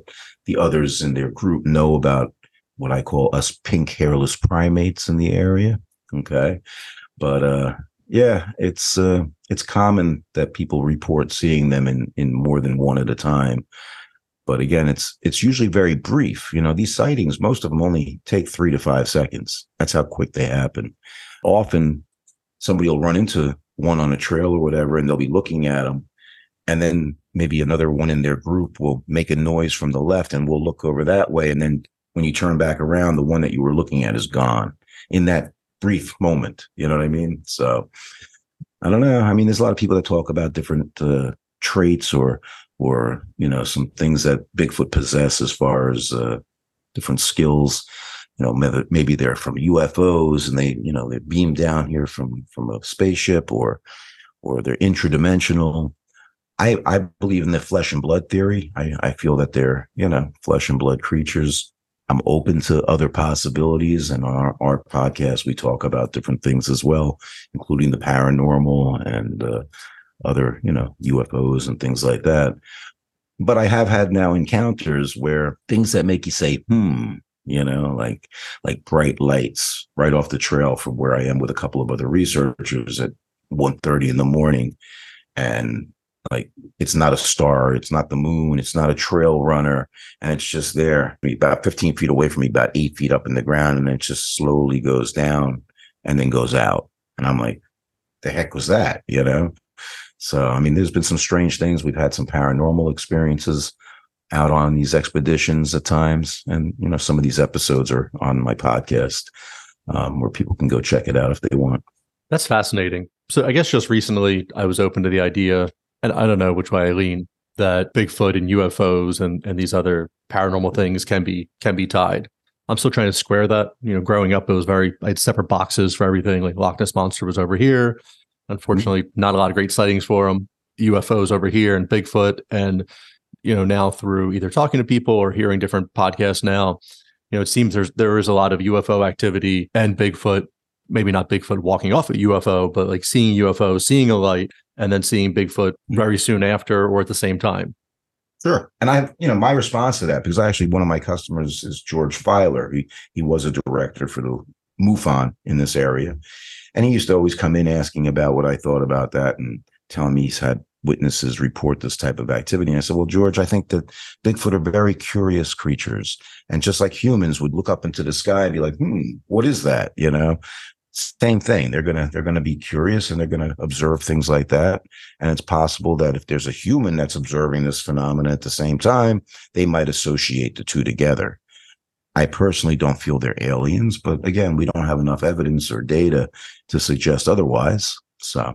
the others in their group know about what I call us pink hairless primates in the area. Okay. But uh yeah, it's uh it's common that people report seeing them in in more than one at a time. But again, it's it's usually very brief. You know, these sightings, most of them only take three to five seconds. That's how quick they happen. Often somebody will run into one on a trail or whatever, and they'll be looking at them. And then maybe another one in their group will make a noise from the left and we'll look over that way. And then when you turn back around, the one that you were looking at is gone in that brief moment. You know what I mean? So I don't know. I mean, there's a lot of people that talk about different uh, traits or, or, you know, some things that Bigfoot possess as far as uh, different skills. You know, maybe, they're from UFOs and they, you know, they're beamed down here from, from a spaceship or, or they're intradimensional. I, I believe in the flesh and blood theory. I, I feel that they're, you know, flesh and blood creatures. I'm open to other possibilities. And on our, our podcast, we talk about different things as well, including the paranormal and uh, other, you know, UFOs and things like that. But I have had now encounters where things that make you say, hmm, you know, like like bright lights right off the trail from where I am with a couple of other researchers at 1.30 in the morning. And like it's not a star, it's not the moon, it's not a trail runner, and it's just there, about 15 feet away from me, about eight feet up in the ground, and it just slowly goes down and then goes out. And I'm like, the heck was that? You know? So I mean, there's been some strange things. We've had some paranormal experiences out on these expeditions at times. And you know, some of these episodes are on my podcast, um, where people can go check it out if they want. That's fascinating. So I guess just recently I was open to the idea, and I don't know which way I lean, that Bigfoot and UFOs and, and these other paranormal things can be can be tied. I'm still trying to square that. You know, growing up, it was very I had separate boxes for everything. Like Loch Ness monster was over here. Mm-hmm. Unfortunately, not a lot of great sightings for them. UFOs over here and Bigfoot, and you know now through either talking to people or hearing different podcasts now, you know it seems there's there is a lot of UFO activity and Bigfoot. Maybe not Bigfoot walking off a UFO, but like seeing UFO, seeing a light, and then seeing Bigfoot mm-hmm. very soon after or at the same time. Sure. And I, you know, my response to that, because actually one of my customers is George Filer. He he was a director for the MUFON in this area. And he used to always come in asking about what I thought about that and telling me he's had witnesses report this type of activity. And I said, Well, George, I think that Bigfoot are very curious creatures. And just like humans would look up into the sky and be like, hmm, what is that? You know? Same thing. They're gonna they're gonna be curious and they're gonna observe things like that. And it's possible that if there's a human that's observing this phenomenon at the same time, they might associate the two together. I personally don't feel they're aliens, but again, we don't have enough evidence or data to suggest otherwise. So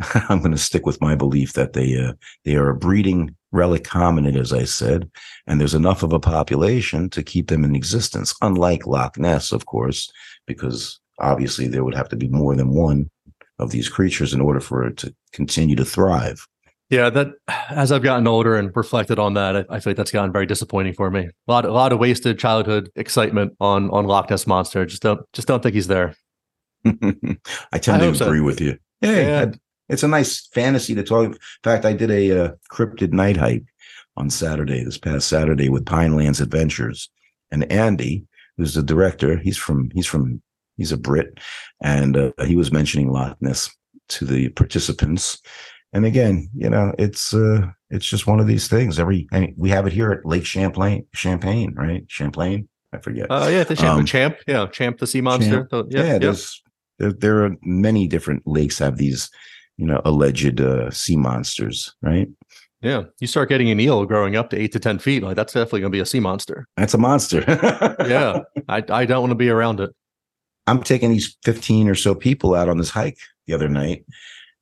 I'm going to stick with my belief that they uh, they are a breeding relic hominid, as I said, and there's enough of a population to keep them in existence. Unlike Loch Ness, of course, because obviously there would have to be more than one of these creatures in order for it to continue to thrive. Yeah, that as I've gotten older and reflected on that, I, I feel like that's gotten very disappointing for me. A lot, a lot of wasted childhood excitement on on Loch Ness monster. Just don't, just don't think he's there. I tend I to hope so. agree with you. Yeah, Yeah. it's a nice fantasy to talk. In fact, I did a uh, cryptid night hike on Saturday, this past Saturday, with Pinelands Adventures, and Andy, who's the director, he's from he's from he's a Brit, and uh, he was mentioning Loch Ness to the participants, And again, you know, it's uh it's just one of these things. Every I mean, we have it here at Lake Champlain, Champagne, right? Champlain, I forget. Uh, yeah, the champ, Um, champ, yeah, champ, the sea monster. The- yeah, yeah, yeah. there's there, there are many different lakes have these, you know, alleged uh, sea monsters, right? yeah. You start getting an eel growing up to eight to ten feet, like that's definitely gonna be a sea monster. That's a monster. Yeah, I, I don't want to be around it. I'm taking these 15 or so people out on this hike the other night.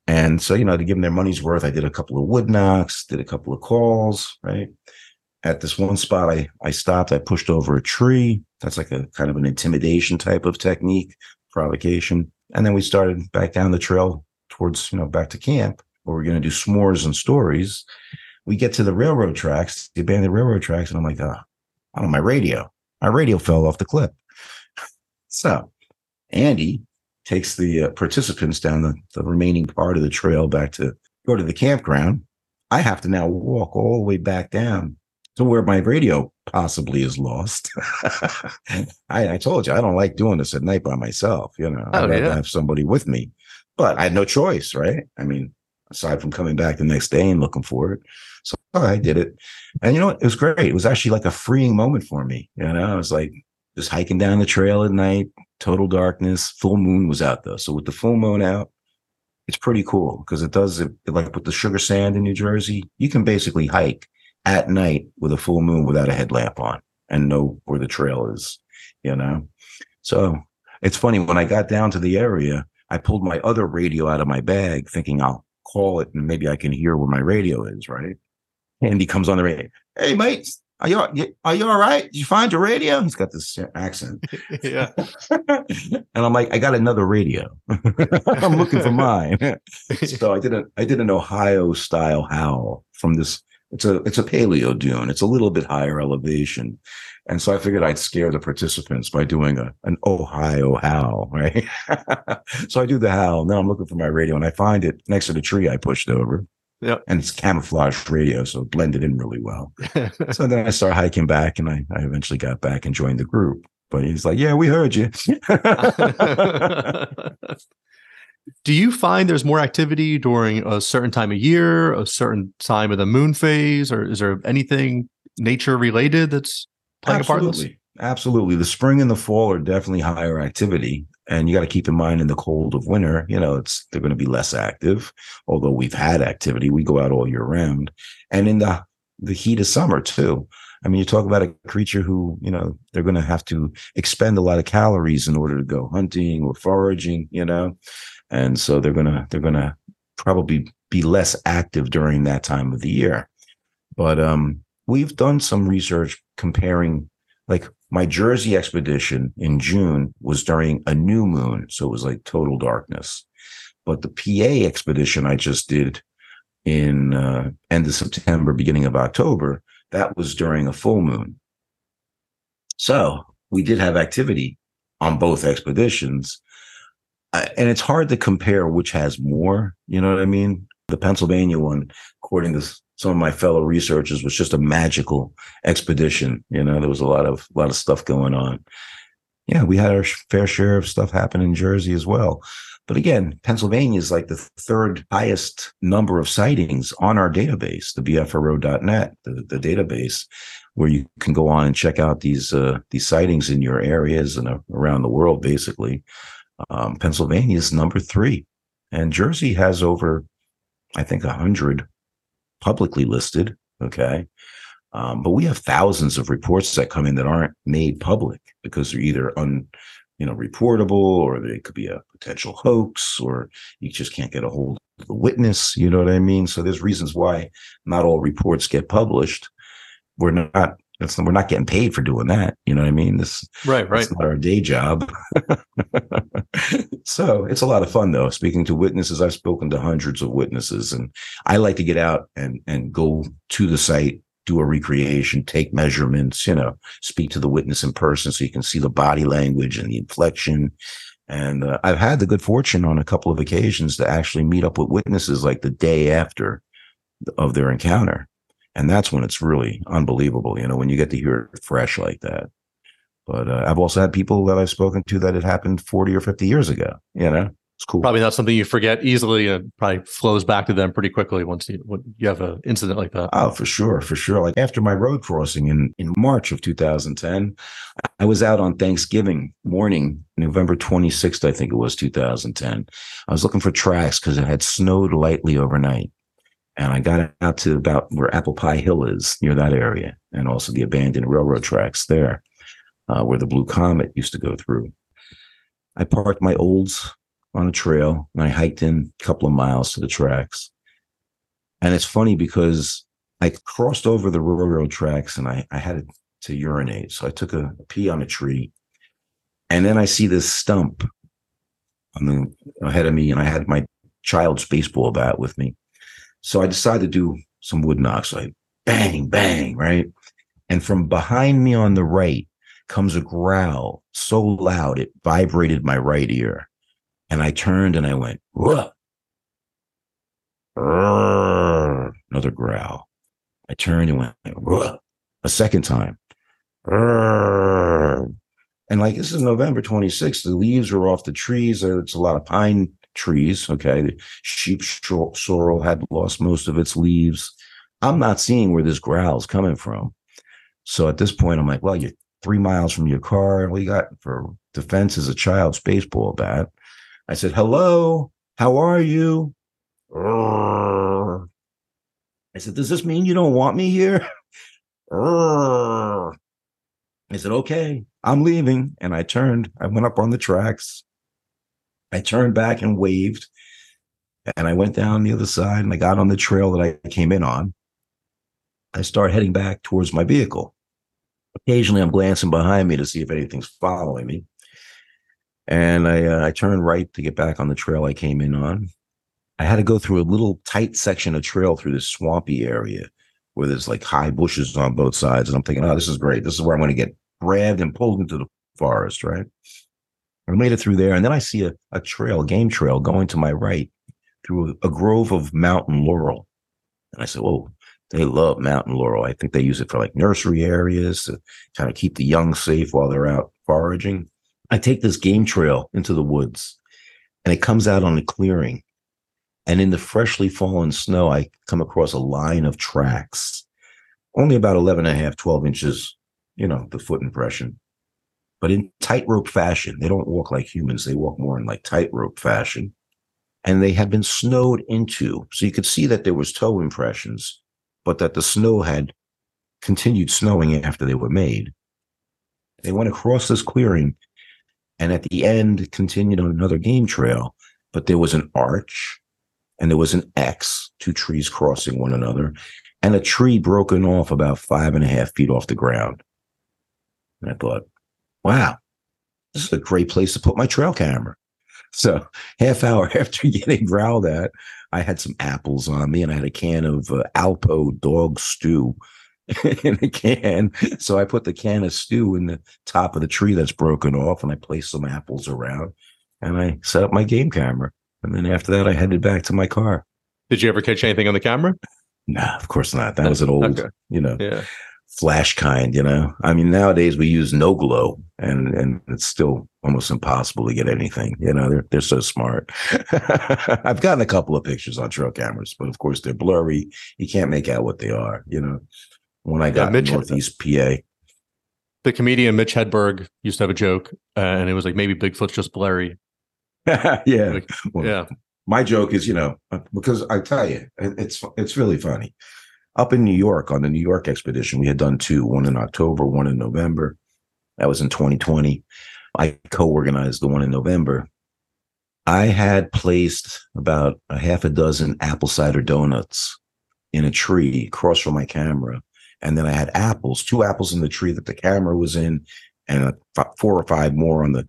And so, you know, to give them their money's worth, I did a couple of wood knocks, did a couple of calls, right? At this one spot, I, I stopped, I pushed over a tree. That's like a kind of an intimidation type of technique, provocation. And then we started back down the trail towards, you know, back to camp where we're going to do s'mores and stories. We get to the railroad tracks, the abandoned railroad tracks, and I'm like, oh, I don't know, my radio. My radio fell off the cliff. So Andy takes the uh, participants down the, the remaining part of the trail back to go to the campground. I have to now walk all the way back down to where my radio possibly is lost. I, I told you I don't like doing this at night by myself. You know, Oh, I'd rather yeah. have somebody with me, but I had no choice, right? I mean, aside from coming back the next day and looking for it. So I did it. And you know? It was great. It was actually like a freeing moment for me. You know, I was like just hiking down the trail at night, total darkness. Full moon was out though. So with the full moon out, it's pretty cool because it does it like with the sugar sand in New Jersey, you can basically hike at night with a full moon without a headlamp on and know where the trail is, you know? So it's funny when I got down to the area, I pulled my other radio out of my bag thinking I'll call it and maybe I can hear where my radio is, right? And he comes on the radio. Hey, mate, are you are you all right? Did you find your radio? He's got this accent. yeah, and I'm like, I got another radio. I'm looking for mine. so I did a I did an Ohio style howl from this. It's a it's a paleo dune. It's a little bit higher elevation. And so I figured I'd scare the participants by doing a an Ohio howl, right? so I do the howl. Now I'm looking for my radio and I find it next to the tree I pushed over. Yep. And it's camouflage radio, so it blended in really well. So then I started hiking back and I, I eventually got back and joined the group. But he's like, Yeah, we heard you. Do you find there's more activity during a certain time of year, a certain time of the moon phase, or is there anything nature related that's playing a part in this? Absolutely. Absolutely. The spring and the fall are definitely higher activity. And you got to keep in mind in the cold of winter, you know, it's they're going to be less active. Although we've had activity, we go out all year round. And in the the heat of summer too. I mean, you talk about a creature who, you know, they're going to have to expend a lot of calories in order to go hunting or foraging, you know. And so they're going to they're going to probably be less active during that time of the year. But um we've done some research comparing like my Jersey expedition in June was during a new moon, so it was like total darkness. But the PA expedition I just did in uh, end of September, beginning of October, that was during a full moon. So we did have activity on both expeditions, uh, and it's hard to compare which has more. You know what I mean? The Pennsylvania one, according to some of my fellow researchers, was just a magical expedition. You know, there was a lot of lot of stuff going on. Yeah, we had our fair share of stuff happen in Jersey as well. But again, Pennsylvania is like the third highest number of sightings on our database, the BFRO.net, the, the database, where you can go on and check out these uh, these sightings in your areas and uh, around the world. Basically, um, Pennsylvania is number three, and Jersey has over, I think, a hundred publicly listed. Okay. Um, but we have thousands of reports that come in that aren't made public because they're either un, you know, reportable or they could be a potential hoax or you just can't get a hold of the witness. You know what I mean? So there's reasons why not all reports get published. We're not, that's, we're not getting paid for doing that. You know what I mean? This, Right, right. it's not our day job. so it's a lot of fun though. Speaking to witnesses, I've spoken to hundreds of witnesses and I like to get out and, and go to the site, do a recreation, take measurements, you know, speak to the witness in person so you can see the body language and the inflection. And uh, I've had the good fortune on a couple of occasions to actually meet up with witnesses like the day after of their encounter. And that's when it's really unbelievable, you know, when you get to hear it fresh like that. But uh, I've also had people that I've spoken to that it happened 40 or 50 years ago, you know? It's cool. Probably not something you forget easily, and probably flows back to them pretty quickly once you when you have an incident like that. Oh, for sure, for sure. Like after my road crossing in in March of 2010, I was out on Thanksgiving morning, November 26th, I think it was 2010. I was looking for tracks because it had snowed lightly overnight. And I got out to about where Apple Pie Hill is, near that area, and also the abandoned railroad tracks there, uh, where the Blue Comet used to go through. I parked my Olds on a trail and I hiked in a couple of miles to the tracks. And it's funny because I crossed over the railroad tracks and I, I had to urinate. So I took a, a pee on a tree. And then I see this stump on the ahead of me, and I had my child's baseball bat with me. So I decided to do some wood knocks, like bang, bang, right? And from behind me on the right comes a growl so loud it vibrated my right ear. And I turned and I went, Whoa. Another growl. I turned and went, Whoa. A second time. And like this is November 26th, the leaves are off the trees. It's a lot of pine trees. Okay. The sheep sorrel had lost most of its leaves. I'm not seeing where this growl is coming from. So at this point, I'm like, well, you're three miles from your car. And we got for defense is a child's baseball bat. I said, hello, how are you? I said, does this mean you don't want me here? I said, okay, I'm leaving. And I turned, I went up on the tracks. I turned back and waved. And I went down the other side and I got on the trail that I came in on. I start heading back towards my vehicle. Occasionally, I'm glancing behind me to see if anything's following me. And I, uh, I turned right to get back on the trail I came in on. I had to go through a little tight section of trail through this swampy area where there's like high bushes on both sides. And I'm thinking, oh, this is great. This is where I'm going to get grabbed and pulled into the forest, right? I made it through there. And then I see a, a trail, game trail going to my right through a, a grove of mountain laurel. And I said, whoa, they love mountain laurel. I think they use it for like nursery areas to kind of keep the young safe while they're out foraging. I take this game trail into the woods and it comes out on a clearing. And in the freshly fallen snow, I come across a line of tracks, only about 11 and a half, 12 inches, you know, the foot impression, but in tightrope fashion. They don't walk like humans, they walk more in like tightrope fashion. And they had been snowed into. So you could see that there was toe impressions, but that the snow had continued snowing after they were made. They went across this clearing and at the end continued on another game trail, but there was an arch and there was an X, two trees crossing one another, and a tree broken off about five and a half feet off the ground. And I thought, wow, this is a great place to put my trail camera. So half hour after getting growled at, I had some apples on me and I had a can of uh, Alpo dog stew in a can. So I put the can of stew in the top of the tree that's broken off and I placed some apples around and I set up my game camera. And then after that, I headed back to my car. Did you ever catch anything on the camera? Nah, of course not. That was an old, Okay. you know, Yeah. Flash kind, you know. I mean, nowadays we use no glow and and it's still almost impossible to get anything. You know, they're they're so smart. I've gotten a couple of pictures on trail cameras, but of course they're blurry. You can't make out what they are, you know. When I got Mitch- Northeast PA. The comedian Mitch Hedberg used to have a joke, uh, and it was like maybe Bigfoot's just blurry. yeah. Like, Well, yeah. my joke is, you know, uh, because I tell you, it's it's really funny. Up in New York on the New York expedition, we had done two, one in October, one in November. That was in 2020. I co-organized the one in November. I had placed about a half a dozen apple cider donuts in a tree across from my camera. And then I had apples, two apples in the tree that the camera was in, and four or five more on the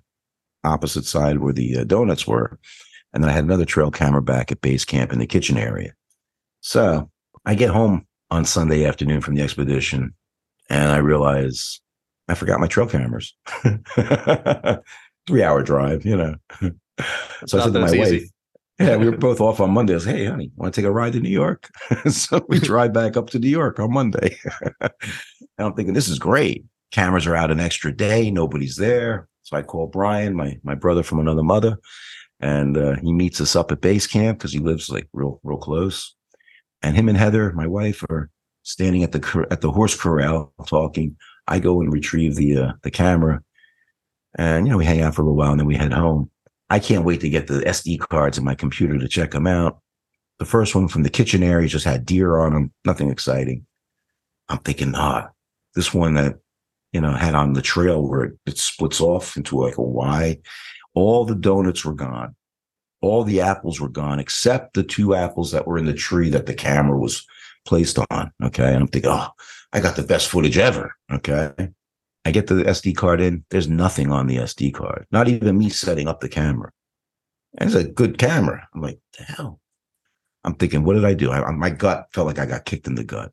opposite side where the uh, donuts were. And then I had another trail camera back at base camp in the kitchen area. So I get home on Sunday afternoon from the expedition and I realize I forgot my trail cameras. Three hour drive, you know. So I said to my it's wife, yeah, we were both off on Monday. I hey, honey, want to take a ride to New York? so we drive back up to New York on Monday. and I'm thinking, this is great. Cameras are out an extra day. Nobody's there. So I call Brian, my, my brother from another mother. and uh, he meets us up at base camp because he lives like real real close. And him and Heather, my wife, are standing at the at the horse corral talking. I go and retrieve the uh, the camera, and you know we hang out for a little while, and then we head home. I can't wait to get the SD cards in my computer to check them out. The first one from the kitchen area just had deer on them, nothing exciting. I'm thinking, ah, this one that you know had on the trail where it, it splits off into like a Y. All the donuts were gone. All the apples were gone except the two apples that were in the tree that the camera was placed on. Okay. And I'm thinking, oh, I got the best footage ever. Okay. I get the SD card in. There's nothing on the SD card, not even me setting up the camera. And it's a good camera. I'm like, the hell? I'm thinking, what did I do? I, my gut felt like I got kicked in the gut.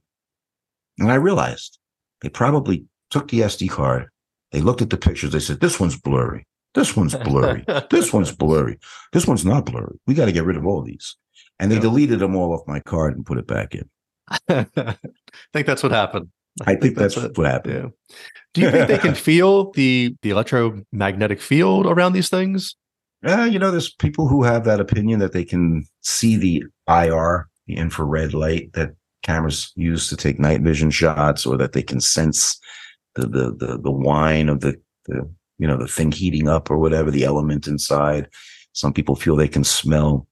And I realized they probably took the SD card. They looked at the pictures. They said, this one's blurry. This one's blurry. this one's blurry. This one's not blurry. We got to get rid of all these. And they Yeah. deleted them all off my card and put it back in. I think that's what happened. I think that's it. what happened. Yeah. Do you think they can feel the the electromagnetic field around these things? Uh, you know, there's people who have that opinion that they can see the IR, the infrared light that cameras use to take night vision shots, or that they can sense the the the, the whine of the, the you know the thing heating up or whatever the element inside. Some people feel they can smell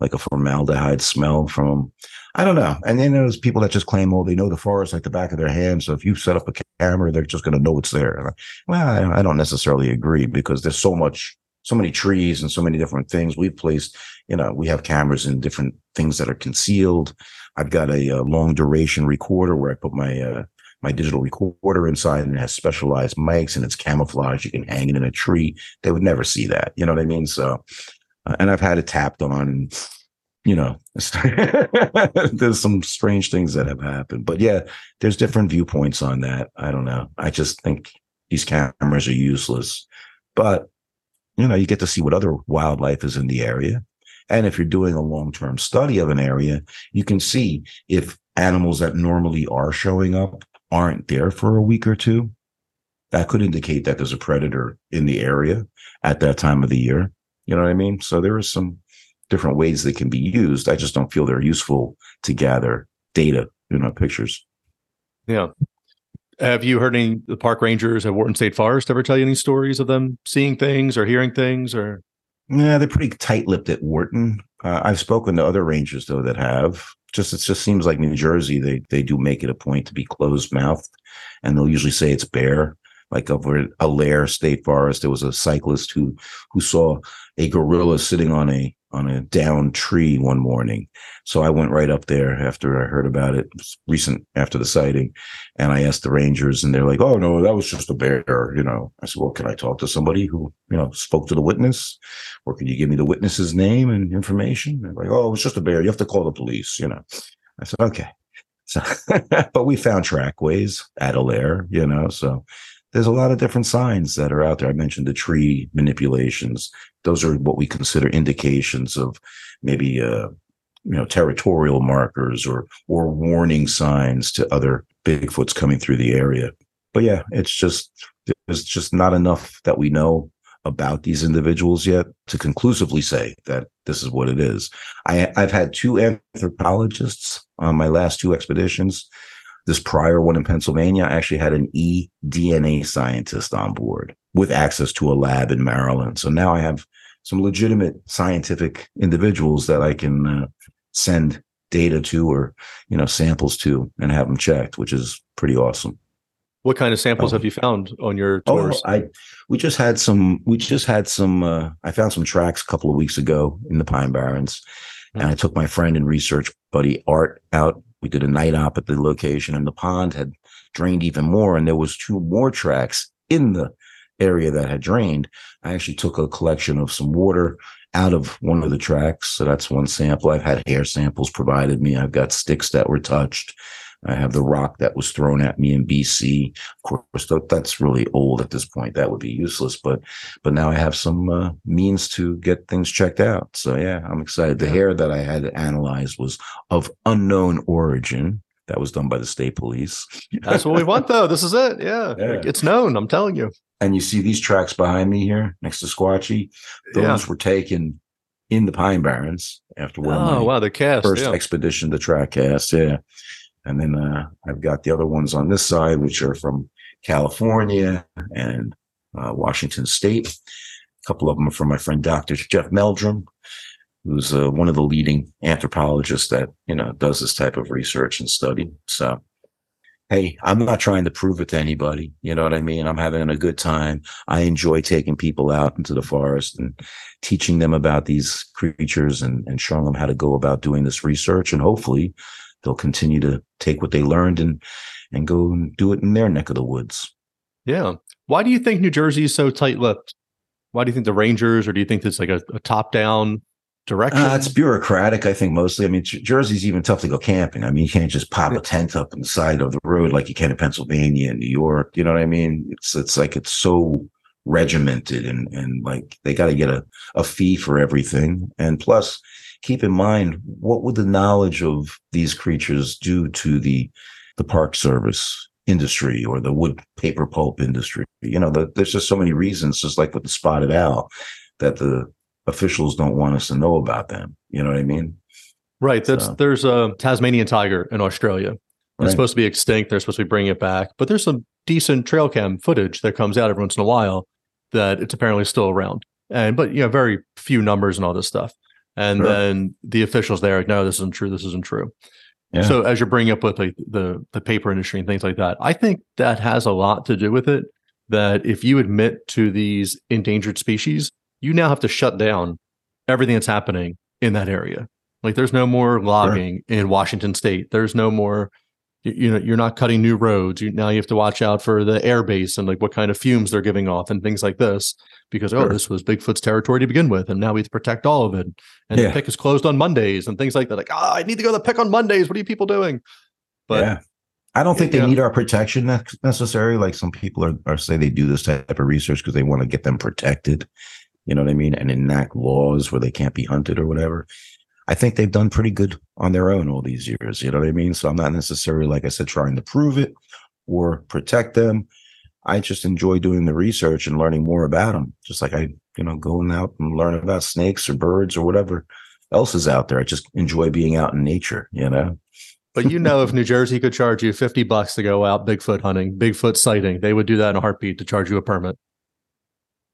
like a formaldehyde smell from. I don't know. And then there's people that just claim, oh, they know the forest like the back of their hand. So if you set up a camera, they're just going to know it's there. Well, I, don't necessarily agree because there's so much so many trees and so many different things we've placed you know we have cameras in different things that are concealed i've got a, uh long duration recorder where i put my uh my digital recorder inside and it has specialized mics and it's camouflage you can hang it in a tree. They would never see that. You know what i mean? So uh, and i've had it tapped on you know there's some strange things that have happened. But yeah there's different viewpoints on that. I don't know. I just think these cameras are useless. But you know, you get to see what other wildlife is in the area. And if you're doing a long term study of an area, you can see if animals that normally are showing up aren't there for a week or two. That could indicate that there's a predator in the area at that time of the year. You know what I mean? So there are some different ways they can be used. I just don't feel they're useful to gather data, you know, pictures. Yeah. Have you heard any the park rangers at Wharton State Forest ever tell you any stories of them seeing things or hearing things or Yeah, they're pretty tight-lipped at Wharton. Uh, I've spoken to other rangers though that have. Just it just seems like New Jersey. They they do make it a point to be closed-mouthed, and they'll usually say it's bear. Like over at Allaire State Forest, there was a cyclist who who saw a gorilla sitting on a on a down tree one morning. So I went right up there after I heard about it, it recent after the sighting, and I asked the rangers, and they're like, "Oh no, that was just a bear." You know, I said, "Well, can I talk to somebody who you know spoke to the witness?" or can you give me the witness's name and information? They're like, oh, it's just a bear. You have to call the police, you know. I said, okay. So, but we found trackways at Allaire, you know, so there's a lot of different signs that are out there. I mentioned the tree manipulations. Those are what we consider indications of maybe, uh, you know, territorial markers or, or warning signs to other Bigfoots coming through the area. But yeah, it's just, there's just not enough that we know about these individuals yet to conclusively say that this is what it is. I, I've had two anthropologists on my last two expeditions. This prior one in Pennsylvania, I actually had an eDNA scientist on board with access to a lab in Maryland. So now I have some legitimate scientific individuals that I can uh, send data to or you know samples to and have them checked, which is pretty awesome. what kind of samples Oh. have you found on your tours? Oh, I we just had some we just had some uh I found some tracks a couple of weeks ago in the Pine Barrens. And I took my friend and research buddy Art out. We did a night op at the location and the pond had drained even more and there was two more tracks in the area that had drained. I actually took a collection of some water out of one of the tracks. So that's one sample. I've had hair samples provided me. I've got sticks that were touched. I have the rock that was thrown at me in BC. Of course, that's really old at this point. That would be useless. But but now I have some uh, means to get things checked out. So yeah, I'm excited. The hair that I had analyzed was of unknown origin. That was done by the state police. That's what we want, though. This is it. Yeah. Yeah. It's known. I'm telling you. And you see these tracks behind me here next to Squatchy. Those Yeah. were taken in the Pine Barrens after one Oh wow, the cast. first yeah. expedition to track cast. Yeah. And then uh, I've got the other ones on this side, which are from California and uh, Washington State. A couple of them are from my friend Dr. Jeff Meldrum, who's uh, one of the leading anthropologists that you know does this type of research and study. So, hey, I'm not trying to prove it to anybody. You know what I mean? I'm having a good time. I enjoy taking people out into the forest and teaching them about these creatures and, and showing them how to go about doing this research. And hopefully, they'll continue to take what they learned and and go and do it in their neck of the woods. Yeah. Why do you think New Jersey is so tight-lipped? Why do you think the Rangers, or do you think it's like a, a top-down direction? Uh, it's bureaucratic, I think, mostly. I mean, Jersey's even tough to go camping. I mean, you can't just pop a tent up on the side of the road like you can in Pennsylvania and New York. You know what I mean? It's it's like it's so regimented and and like they got to get a a fee for everything. And plus, keep in mind what would the knowledge of these creatures do to the the park service industry or the wood paper pulp industry? You know, the, there's just so many reasons, just like with the spotted owl, that the officials don't want us to know about them. You know what I mean? right. That's So- there's a Tasmanian tiger in Australia. Right. It's supposed to be extinct. They're supposed to be bringing it back, but there's some decent trail cam footage that comes out every once in a while that it's apparently still around. And but you know, very few numbers and all this stuff. And Sure. then the officials there, are like, no, this isn't true. This isn't true. Yeah. So as you're bringing up with like the the paper industry and things like that, I think that has a lot to do with it. That if you admit to these endangered species, you now have to shut down everything that's happening in that area. Like there's no more logging in Washington State. There's no more you, know you're not cutting new roads. You now you have to watch out for the air base and like what kind of fumes they're giving off and things like this because oh this was Bigfoot's territory to begin with and now we have to protect all of it. And Yeah. the Pic is closed on Mondays and things like that. Like ah, I need to go to the Pic on Mondays. What are you people doing? But yeah. I don't think they need our protection necessarily. Like some people are, are say they do this type of research because they want to get them protected. You know what I mean? And enact laws where they can't be hunted or whatever. I think they've done pretty good on their own all these years. You know what I mean? So I'm not necessarily, like I said, trying to prove it or protect them. I just enjoy doing the research and learning more about them. Just like I, you know, going out and learning about snakes or birds or whatever else is out there. I just enjoy being out in nature, you know? but you know if New Jersey could charge you 50 bucks to go out Bigfoot hunting, Bigfoot sighting, they would do that in a heartbeat to charge you a permit.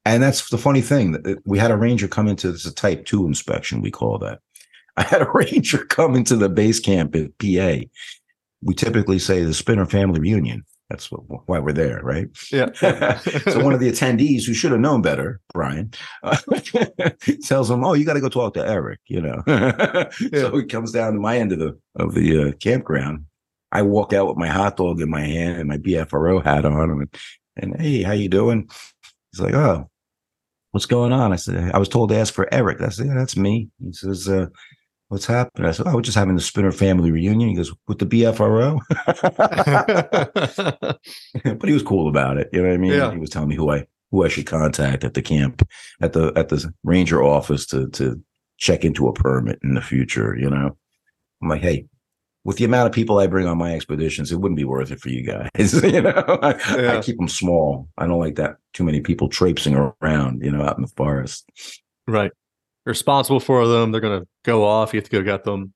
And that's the funny thing we had a ranger come into this a type two inspection, we call that. I had a ranger come into the base camp at PA. We typically say the Spinner family reunion. That's what, why we're there, right? Yeah. so one of the attendees who should have known better, Brian, uh, tells him, "Oh, you got to go talk to Eric." You know, so he comes down to my end of the of the uh, campground. I walk out with my hot dog in my hand and my BFRO hat on, and, and hey, how you doing? He's like, "Oh, what's going on?" I said, "I was told to ask for Eric." I said, "Yeah, that's me." He says, uh, "What's happening?" I said, "Oh, we're just having the Spinner family reunion." He goes, "With the BFRO." but he was cool about it. You know what I mean? Yeah. He was telling me who I who I should contact at the camp, at the at the ranger office to to check into a permit in the future. You know, I'm like, hey, with the amount of people I bring on my expeditions, it wouldn't be worth it for you guys. you know, I, Yeah. I keep them small. I don't like that too many people traipsing around. You know, out in the forest. right. Responsible for them. They're going to go off. You have to go get them.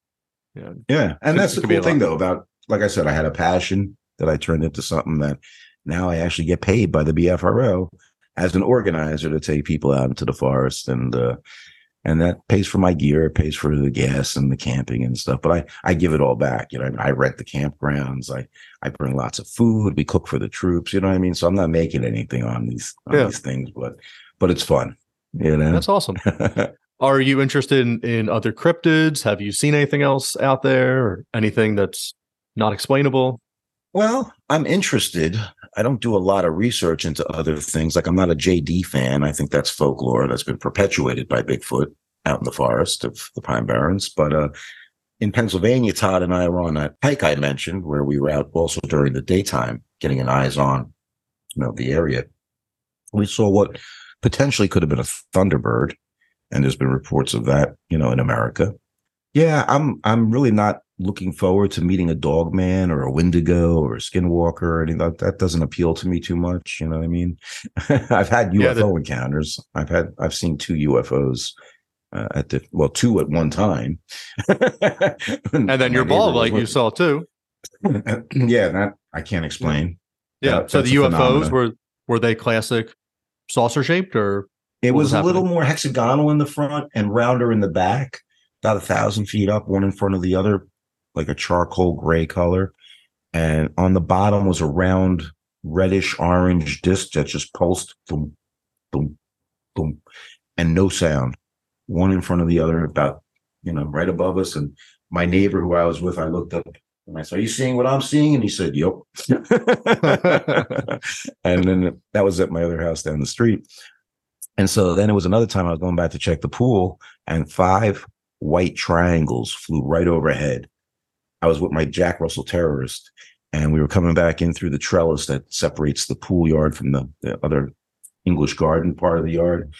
Yeah. Yeah, and that's the cool thing though about like I said, I had a passion that I turned into something that now I actually get paid by the BFRO as an organizer to take people out into the forest and uh and that pays for my gear, it pays for the gas and the camping and stuff. But I I give it all back. You know, I rent the campgrounds, I I bring lots of food, we cook for the troops, you know what I mean? So I'm not making anything on these on Yeah. these things, but but it's fun. You know. That's awesome. Are you interested in, in other cryptids? Have you seen anything else out there or anything that's not explainable? Well, I'm interested. I don't do a lot of research into other things. Like I'm not a JD fan. I think that's folklore that's been perpetuated by Bigfoot out in the forest of the Pine Barrens. But uh, in Pennsylvania, Todd and I were on that hike I mentioned, where we were out also during the daytime, getting an eyes on, you know, the area. We saw what potentially could have been a thunderbird, and there's been reports of that, you know, in America. Yeah, I'm I'm really not looking forward to meeting a dog man or a wendigo or a skinwalker or anything that, that doesn't appeal to me too much you know what i mean i've had ufo Yeah, encounters i've had i've seen two ufos uh, at the well, two at one time. And then your ball light you saw too. yeah, that I can't explain. Yeah. That- so the UFOs phenomenon. were were they classic saucer shaped or It was was a little more hexagonal in the front and rounder in the back, about a thousand feet up, one in front of the other, like a charcoal gray color. And on the bottom was a round reddish orange disc that just pulsed boom, boom, boom, and no sound. One in front of the other, about you know, right above us. And my neighbor who I was with, I looked up and I said, Are you seeing what I'm seeing? And he said, Yep. and then that was at my other house down the street. And so then it was another time I was going back to check the pool, and five white triangles flew right overhead. I was with my Jack Russell terrorist, and we were coming back in through the trellis that separates the pool yard from the, the other English garden part of the yard.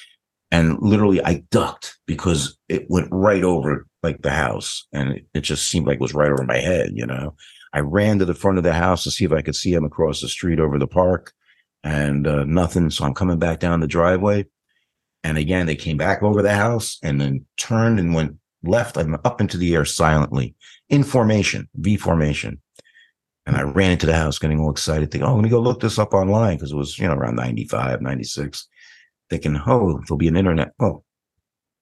And literally, I ducked because it went right over like the house, and it, it just seemed like it was right over my head. You know, I ran to the front of the house to see if I could see him across the street over the park, and uh, nothing. So I'm coming back down the driveway, and again they came back over the house and then turned and went left and up into the air silently in formation, V formation. And I ran into the house getting all excited, thinking, oh, let me go look this up online because it was, you know, around 95, 96. Thinking, oh, there'll be an internet. Oh,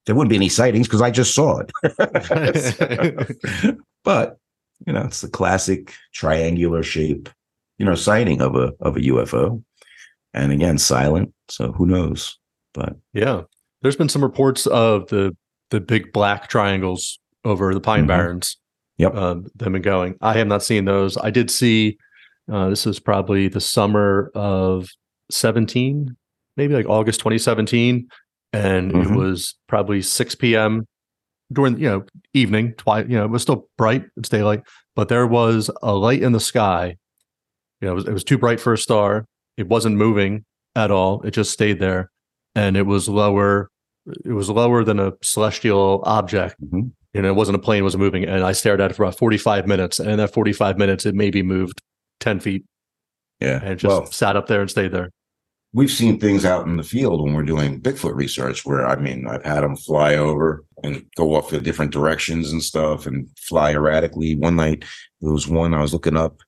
there wouldn't be any sightings because I just saw it. but, you know, it's the classic triangular shape, you know, sighting of a of a UFO. And again, silent. So who knows? But yeah. There's been some reports of the the big black triangles over the Pine Mhm. Barrens. Yep. Um, them and going. I have not seen those. I did see uh, this is probably the summer of 17, maybe like August 2017. And it Mhm. was probably 6 p.m. during, you know, evening, twilight, you know, it was still bright, it's daylight, but there was a light in the sky. You know, it was, it was too bright for a star. It wasn't moving at all. It just stayed there. And it was lower, it was lower than a celestial object. Mhm. You know, it wasn't a plane, it wasn't moving. And I stared at it for about 45 minutes. And in that 45 minutes, it maybe moved 10 feet yeah. and just well, sat up there and stayed there. we've seen things out in the field when we're doing Bigfoot research where I mean I've had them fly over and go off in different directions and stuff and fly erratically. One night there was one I was looking up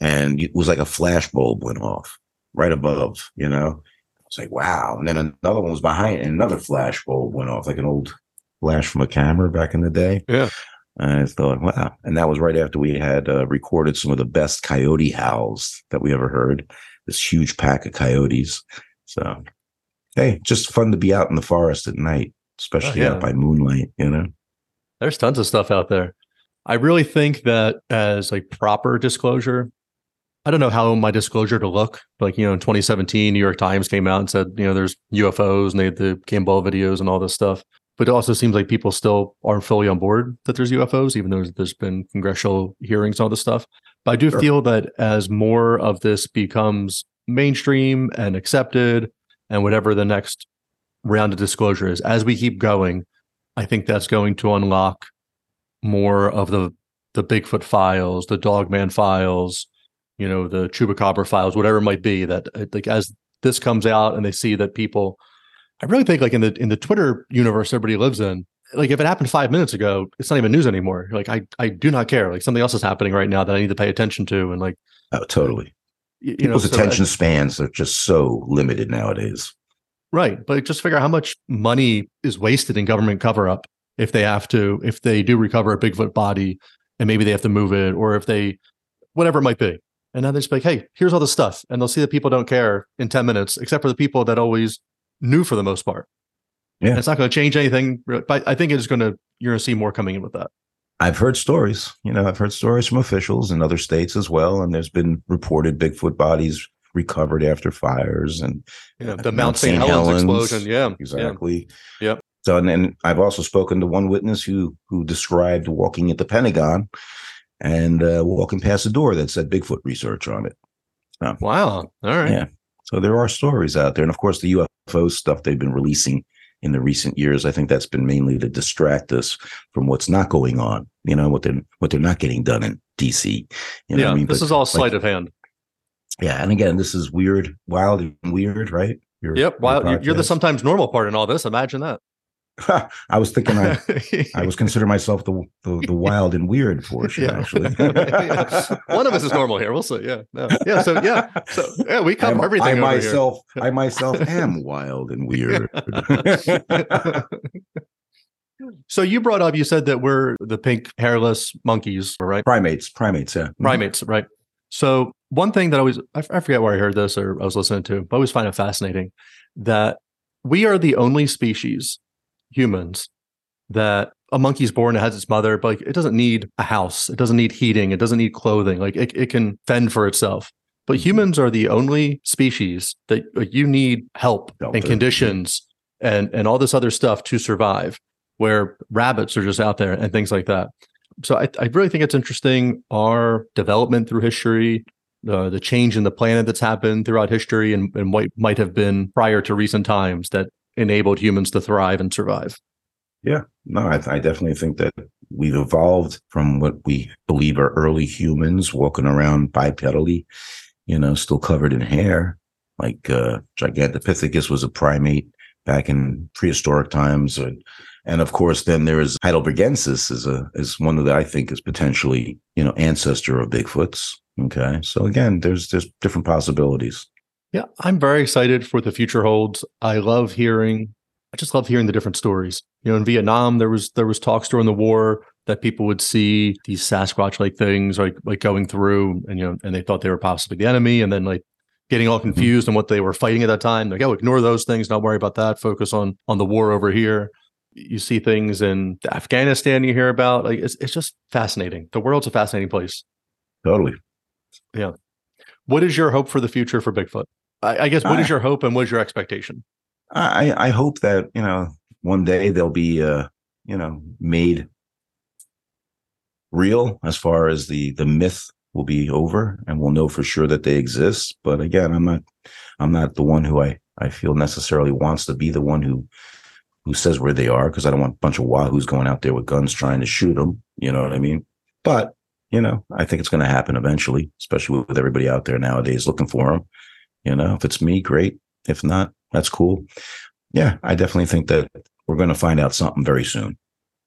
and it was like a flash bulb went off right above, you know. Was like, wow. And then another one was behind and another flash bulb went off, like an old flash from a camera back in the day. Yeah. And I thought, wow. And that was right after we had uh, recorded some of the best coyote howls that we ever heard. This huge pack of coyotes. So, hey, just fun to be out in the forest at night, especially yeah. out by moonlight, you know? There's tons of stuff out there. I really think that as like proper disclosure, I don't know how my disclosure to look. Like, you know, in 2017, New York Times came out and said, you know, there's UFOs and they had the Campbell videos and all this stuff. But it also seems like people still aren't fully on board that there's UFOs, even though there's been congressional hearings and all this stuff. But I do Sure. feel that as more of this becomes mainstream and accepted, and whatever the next round of disclosure is, as we keep going, I think that's going to unlock more of the the Bigfoot files, the Dogman files, you know, the Chupacabra files, whatever it might be. That uh, like as this comes out and they see that people, I really think like in the in the Twitter universe everybody lives in, like if it happened five minutes ago, it's not even news anymore. Like I I do not care. Like something else is happening right now that I need to pay attention to, and like Oh, totally. you know, People's so attention I- spans are just so limited nowadays. Right. But just figure out how much money is wasted in government cover up if they have to, if they do recover a Bigfoot body and maybe they have to move it or if they, whatever it might be. And now they just be like, hey, here's all the stuff. And they'll see that people don't care in 10 minutes, except for the people that always knew for the most part. Yeah. And it's not going to change anything. But I think it's going to, you're going to see more coming in with that. I've heard stories, you know, I've heard stories from officials in other states as well. And there's been reported Bigfoot bodies recovered after fires and Yeah. The uh, Mount Mount St. Helens, Helens. explosion. Yeah. Yeah. exactly. Yep. So and then I've also spoken to one witness who who described walking at the Pentagon and uh, walking past a door that said Bigfoot research on it. Wow. All right. Yeah. So there are stories out there, and of course the UFO stuff they've been releasing in the recent years. I think that's been mainly to distract us from what's not going on. You know what they're what they're not getting done in DC. You know yeah. I mean? this But, is all like, sleight of hand. Yeah, and again, this is weird, wild, and weird, right? Your- Yep. your You're the sometimes normal part in all this. Imagine that. I was thinking I I was considering myself the the, the wild and weird portion Yeah. actually. One of us is normal here. We'll see. Yeah. No. Yeah. So yeah. So yeah, we cover everything. I myself I myself am wild and weird. so you brought up, you said that we're the pink hairless monkeys, right? primates, primates, yeah. Mm-hmm. Primates, right? So one thing that I always I, I forget where I heard this or I was listening to, but I always find it fascinating that we are the only species, humans, that a monkey's born, it has its mother, but like it doesn't need a house, it doesn't need heating, it doesn't need clothing, like it, it can fend for itself. But Mhm. humans are the only species that like, you need help and conditions and and all this other stuff to survive. Where rabbits are just out there and things like that. So I, I really think it's interesting our development through history, uh, the change in the planet that's happened throughout history, and, and what might have been prior to recent times that enabled humans to thrive and survive. Yeah, no, I, I definitely think that we've evolved from what we believe are early humans walking around bipedally, you know, still covered in hair. Like uh, Gigantopithecus was a primate back in prehistoric times, and, and of course, then there is Heidelbergensis is a is one that I think is potentially you know ancestor of Bigfoot's. Okay, so again, there's there's different possibilities. Yeah, I'm very excited for the future holds. I love hearing. I just love hearing the different stories. You know, in Vietnam, there was there was talks during the war that people would see these Sasquatch like things like like going through, and you know, and they thought they were possibly the enemy, and then like getting all mm-hmm. confused on what they were fighting at that time. Like, oh, ignore those things, not worry about that. Focus on on the war over here. You see things in Afghanistan you hear about. Like it's it's just fascinating. The world's a fascinating place. Totally. Yeah. What is your hope for the future for Bigfoot? I, I guess what is I- your hope and what is your expectation? I I hope that you know one day they'll be uh you know made real as far as the the myth will be over and we'll know for sure that they exist. But again i'm not i'm not the one who i i feel necessarily wants to be the one who who says where they are because i don't want a bunch of wahoos going out there with guns trying to shoot them you know what i mean? But you know i think it's going to happen eventually especially with everybody out there nowadays looking for them you know if it's me great if not that's cool yeah i definitely think that we're going to find out something very soon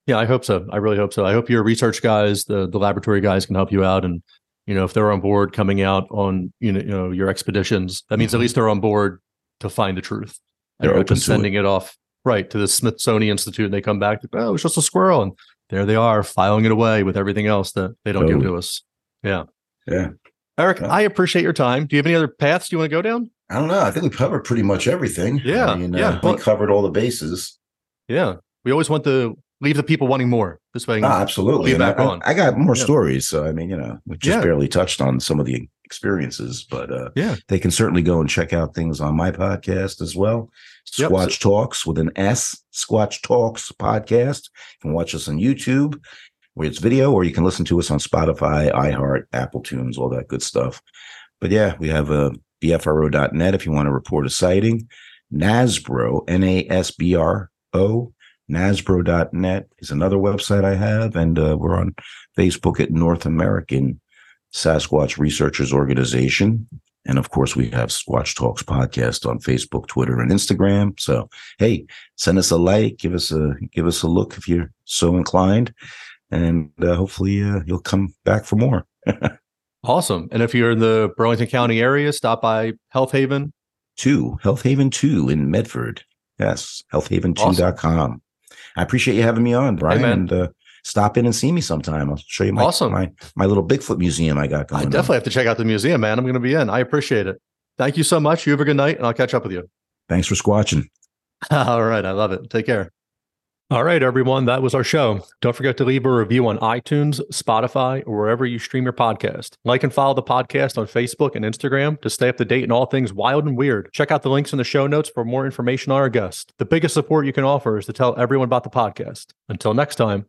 Yeah, I hope so. I really hope so. I hope your research guys, the the laboratory guys, can help you out. And you know, if they're on board coming out on you know, you know your expeditions, that means at Mhm. least they're on board to find the truth. And They're open to sending it. off right to the Smithsonian Institute, and they come back. Oh, it's just a squirrel, and there they are filing it away with everything else that they don't give to us. Yeah, yeah Eric. I appreciate your time. Do you have any other paths you want to go down? I don't know. I think we covered pretty much everything. Yeah, I mean, yeah. uh, we covered all the bases. Yeah, we always want to leave the people wanting more. This way, Ah, absolutely. Back I, on. I got more Yeah. stories. So, I mean, you know, we just Yeah. barely touched on some of the experiences, but uh, Yeah. they can certainly go and check out things on my podcast as well. Yep. Squatch Talks with an S, Squatch Talks podcast. You can watch us on YouTube where it's video, or you can listen to us on Spotify, iHeart, Apple Tunes, all that good stuff. But yeah, we have uh, BFRO.net if you want to report a sighting. NASBRO, N A S B R O, NASBRO.net is another website I have. And uh, we're on Facebook at North American Sasquatch Researchers Organization. And of course, we have Squatch Talks podcast on Facebook, Twitter, and Instagram. So, hey, send us a like, give us a give us a look if you're so inclined, and uh, hopefully uh, you'll come back for more. awesome. And if you're in the Burlington County area, stop by Health Haven. Two Health Haven Two in Medford. Yes, healthhaven2.com. I appreciate you having me on, Brian, man. and uh, stop in and see me sometime. I'll show you my Awesome. my, my little Bigfoot museum I got going. I on. definitely have to check out the museum, man. I'm going to be in. I appreciate it. Thank you so much. You have a good night, and I'll catch up with you. Thanks for squatching. All right. I love it. Take care. All right, everyone. That was our show. Don't forget to leave a review on iTunes, Spotify, or wherever you stream your podcast. Like and follow the podcast on Facebook and Instagram to stay up to date in all things wild and weird. Check out the links in the show notes for more information on our guest. The biggest support you can offer is to tell everyone about the podcast. Until next time.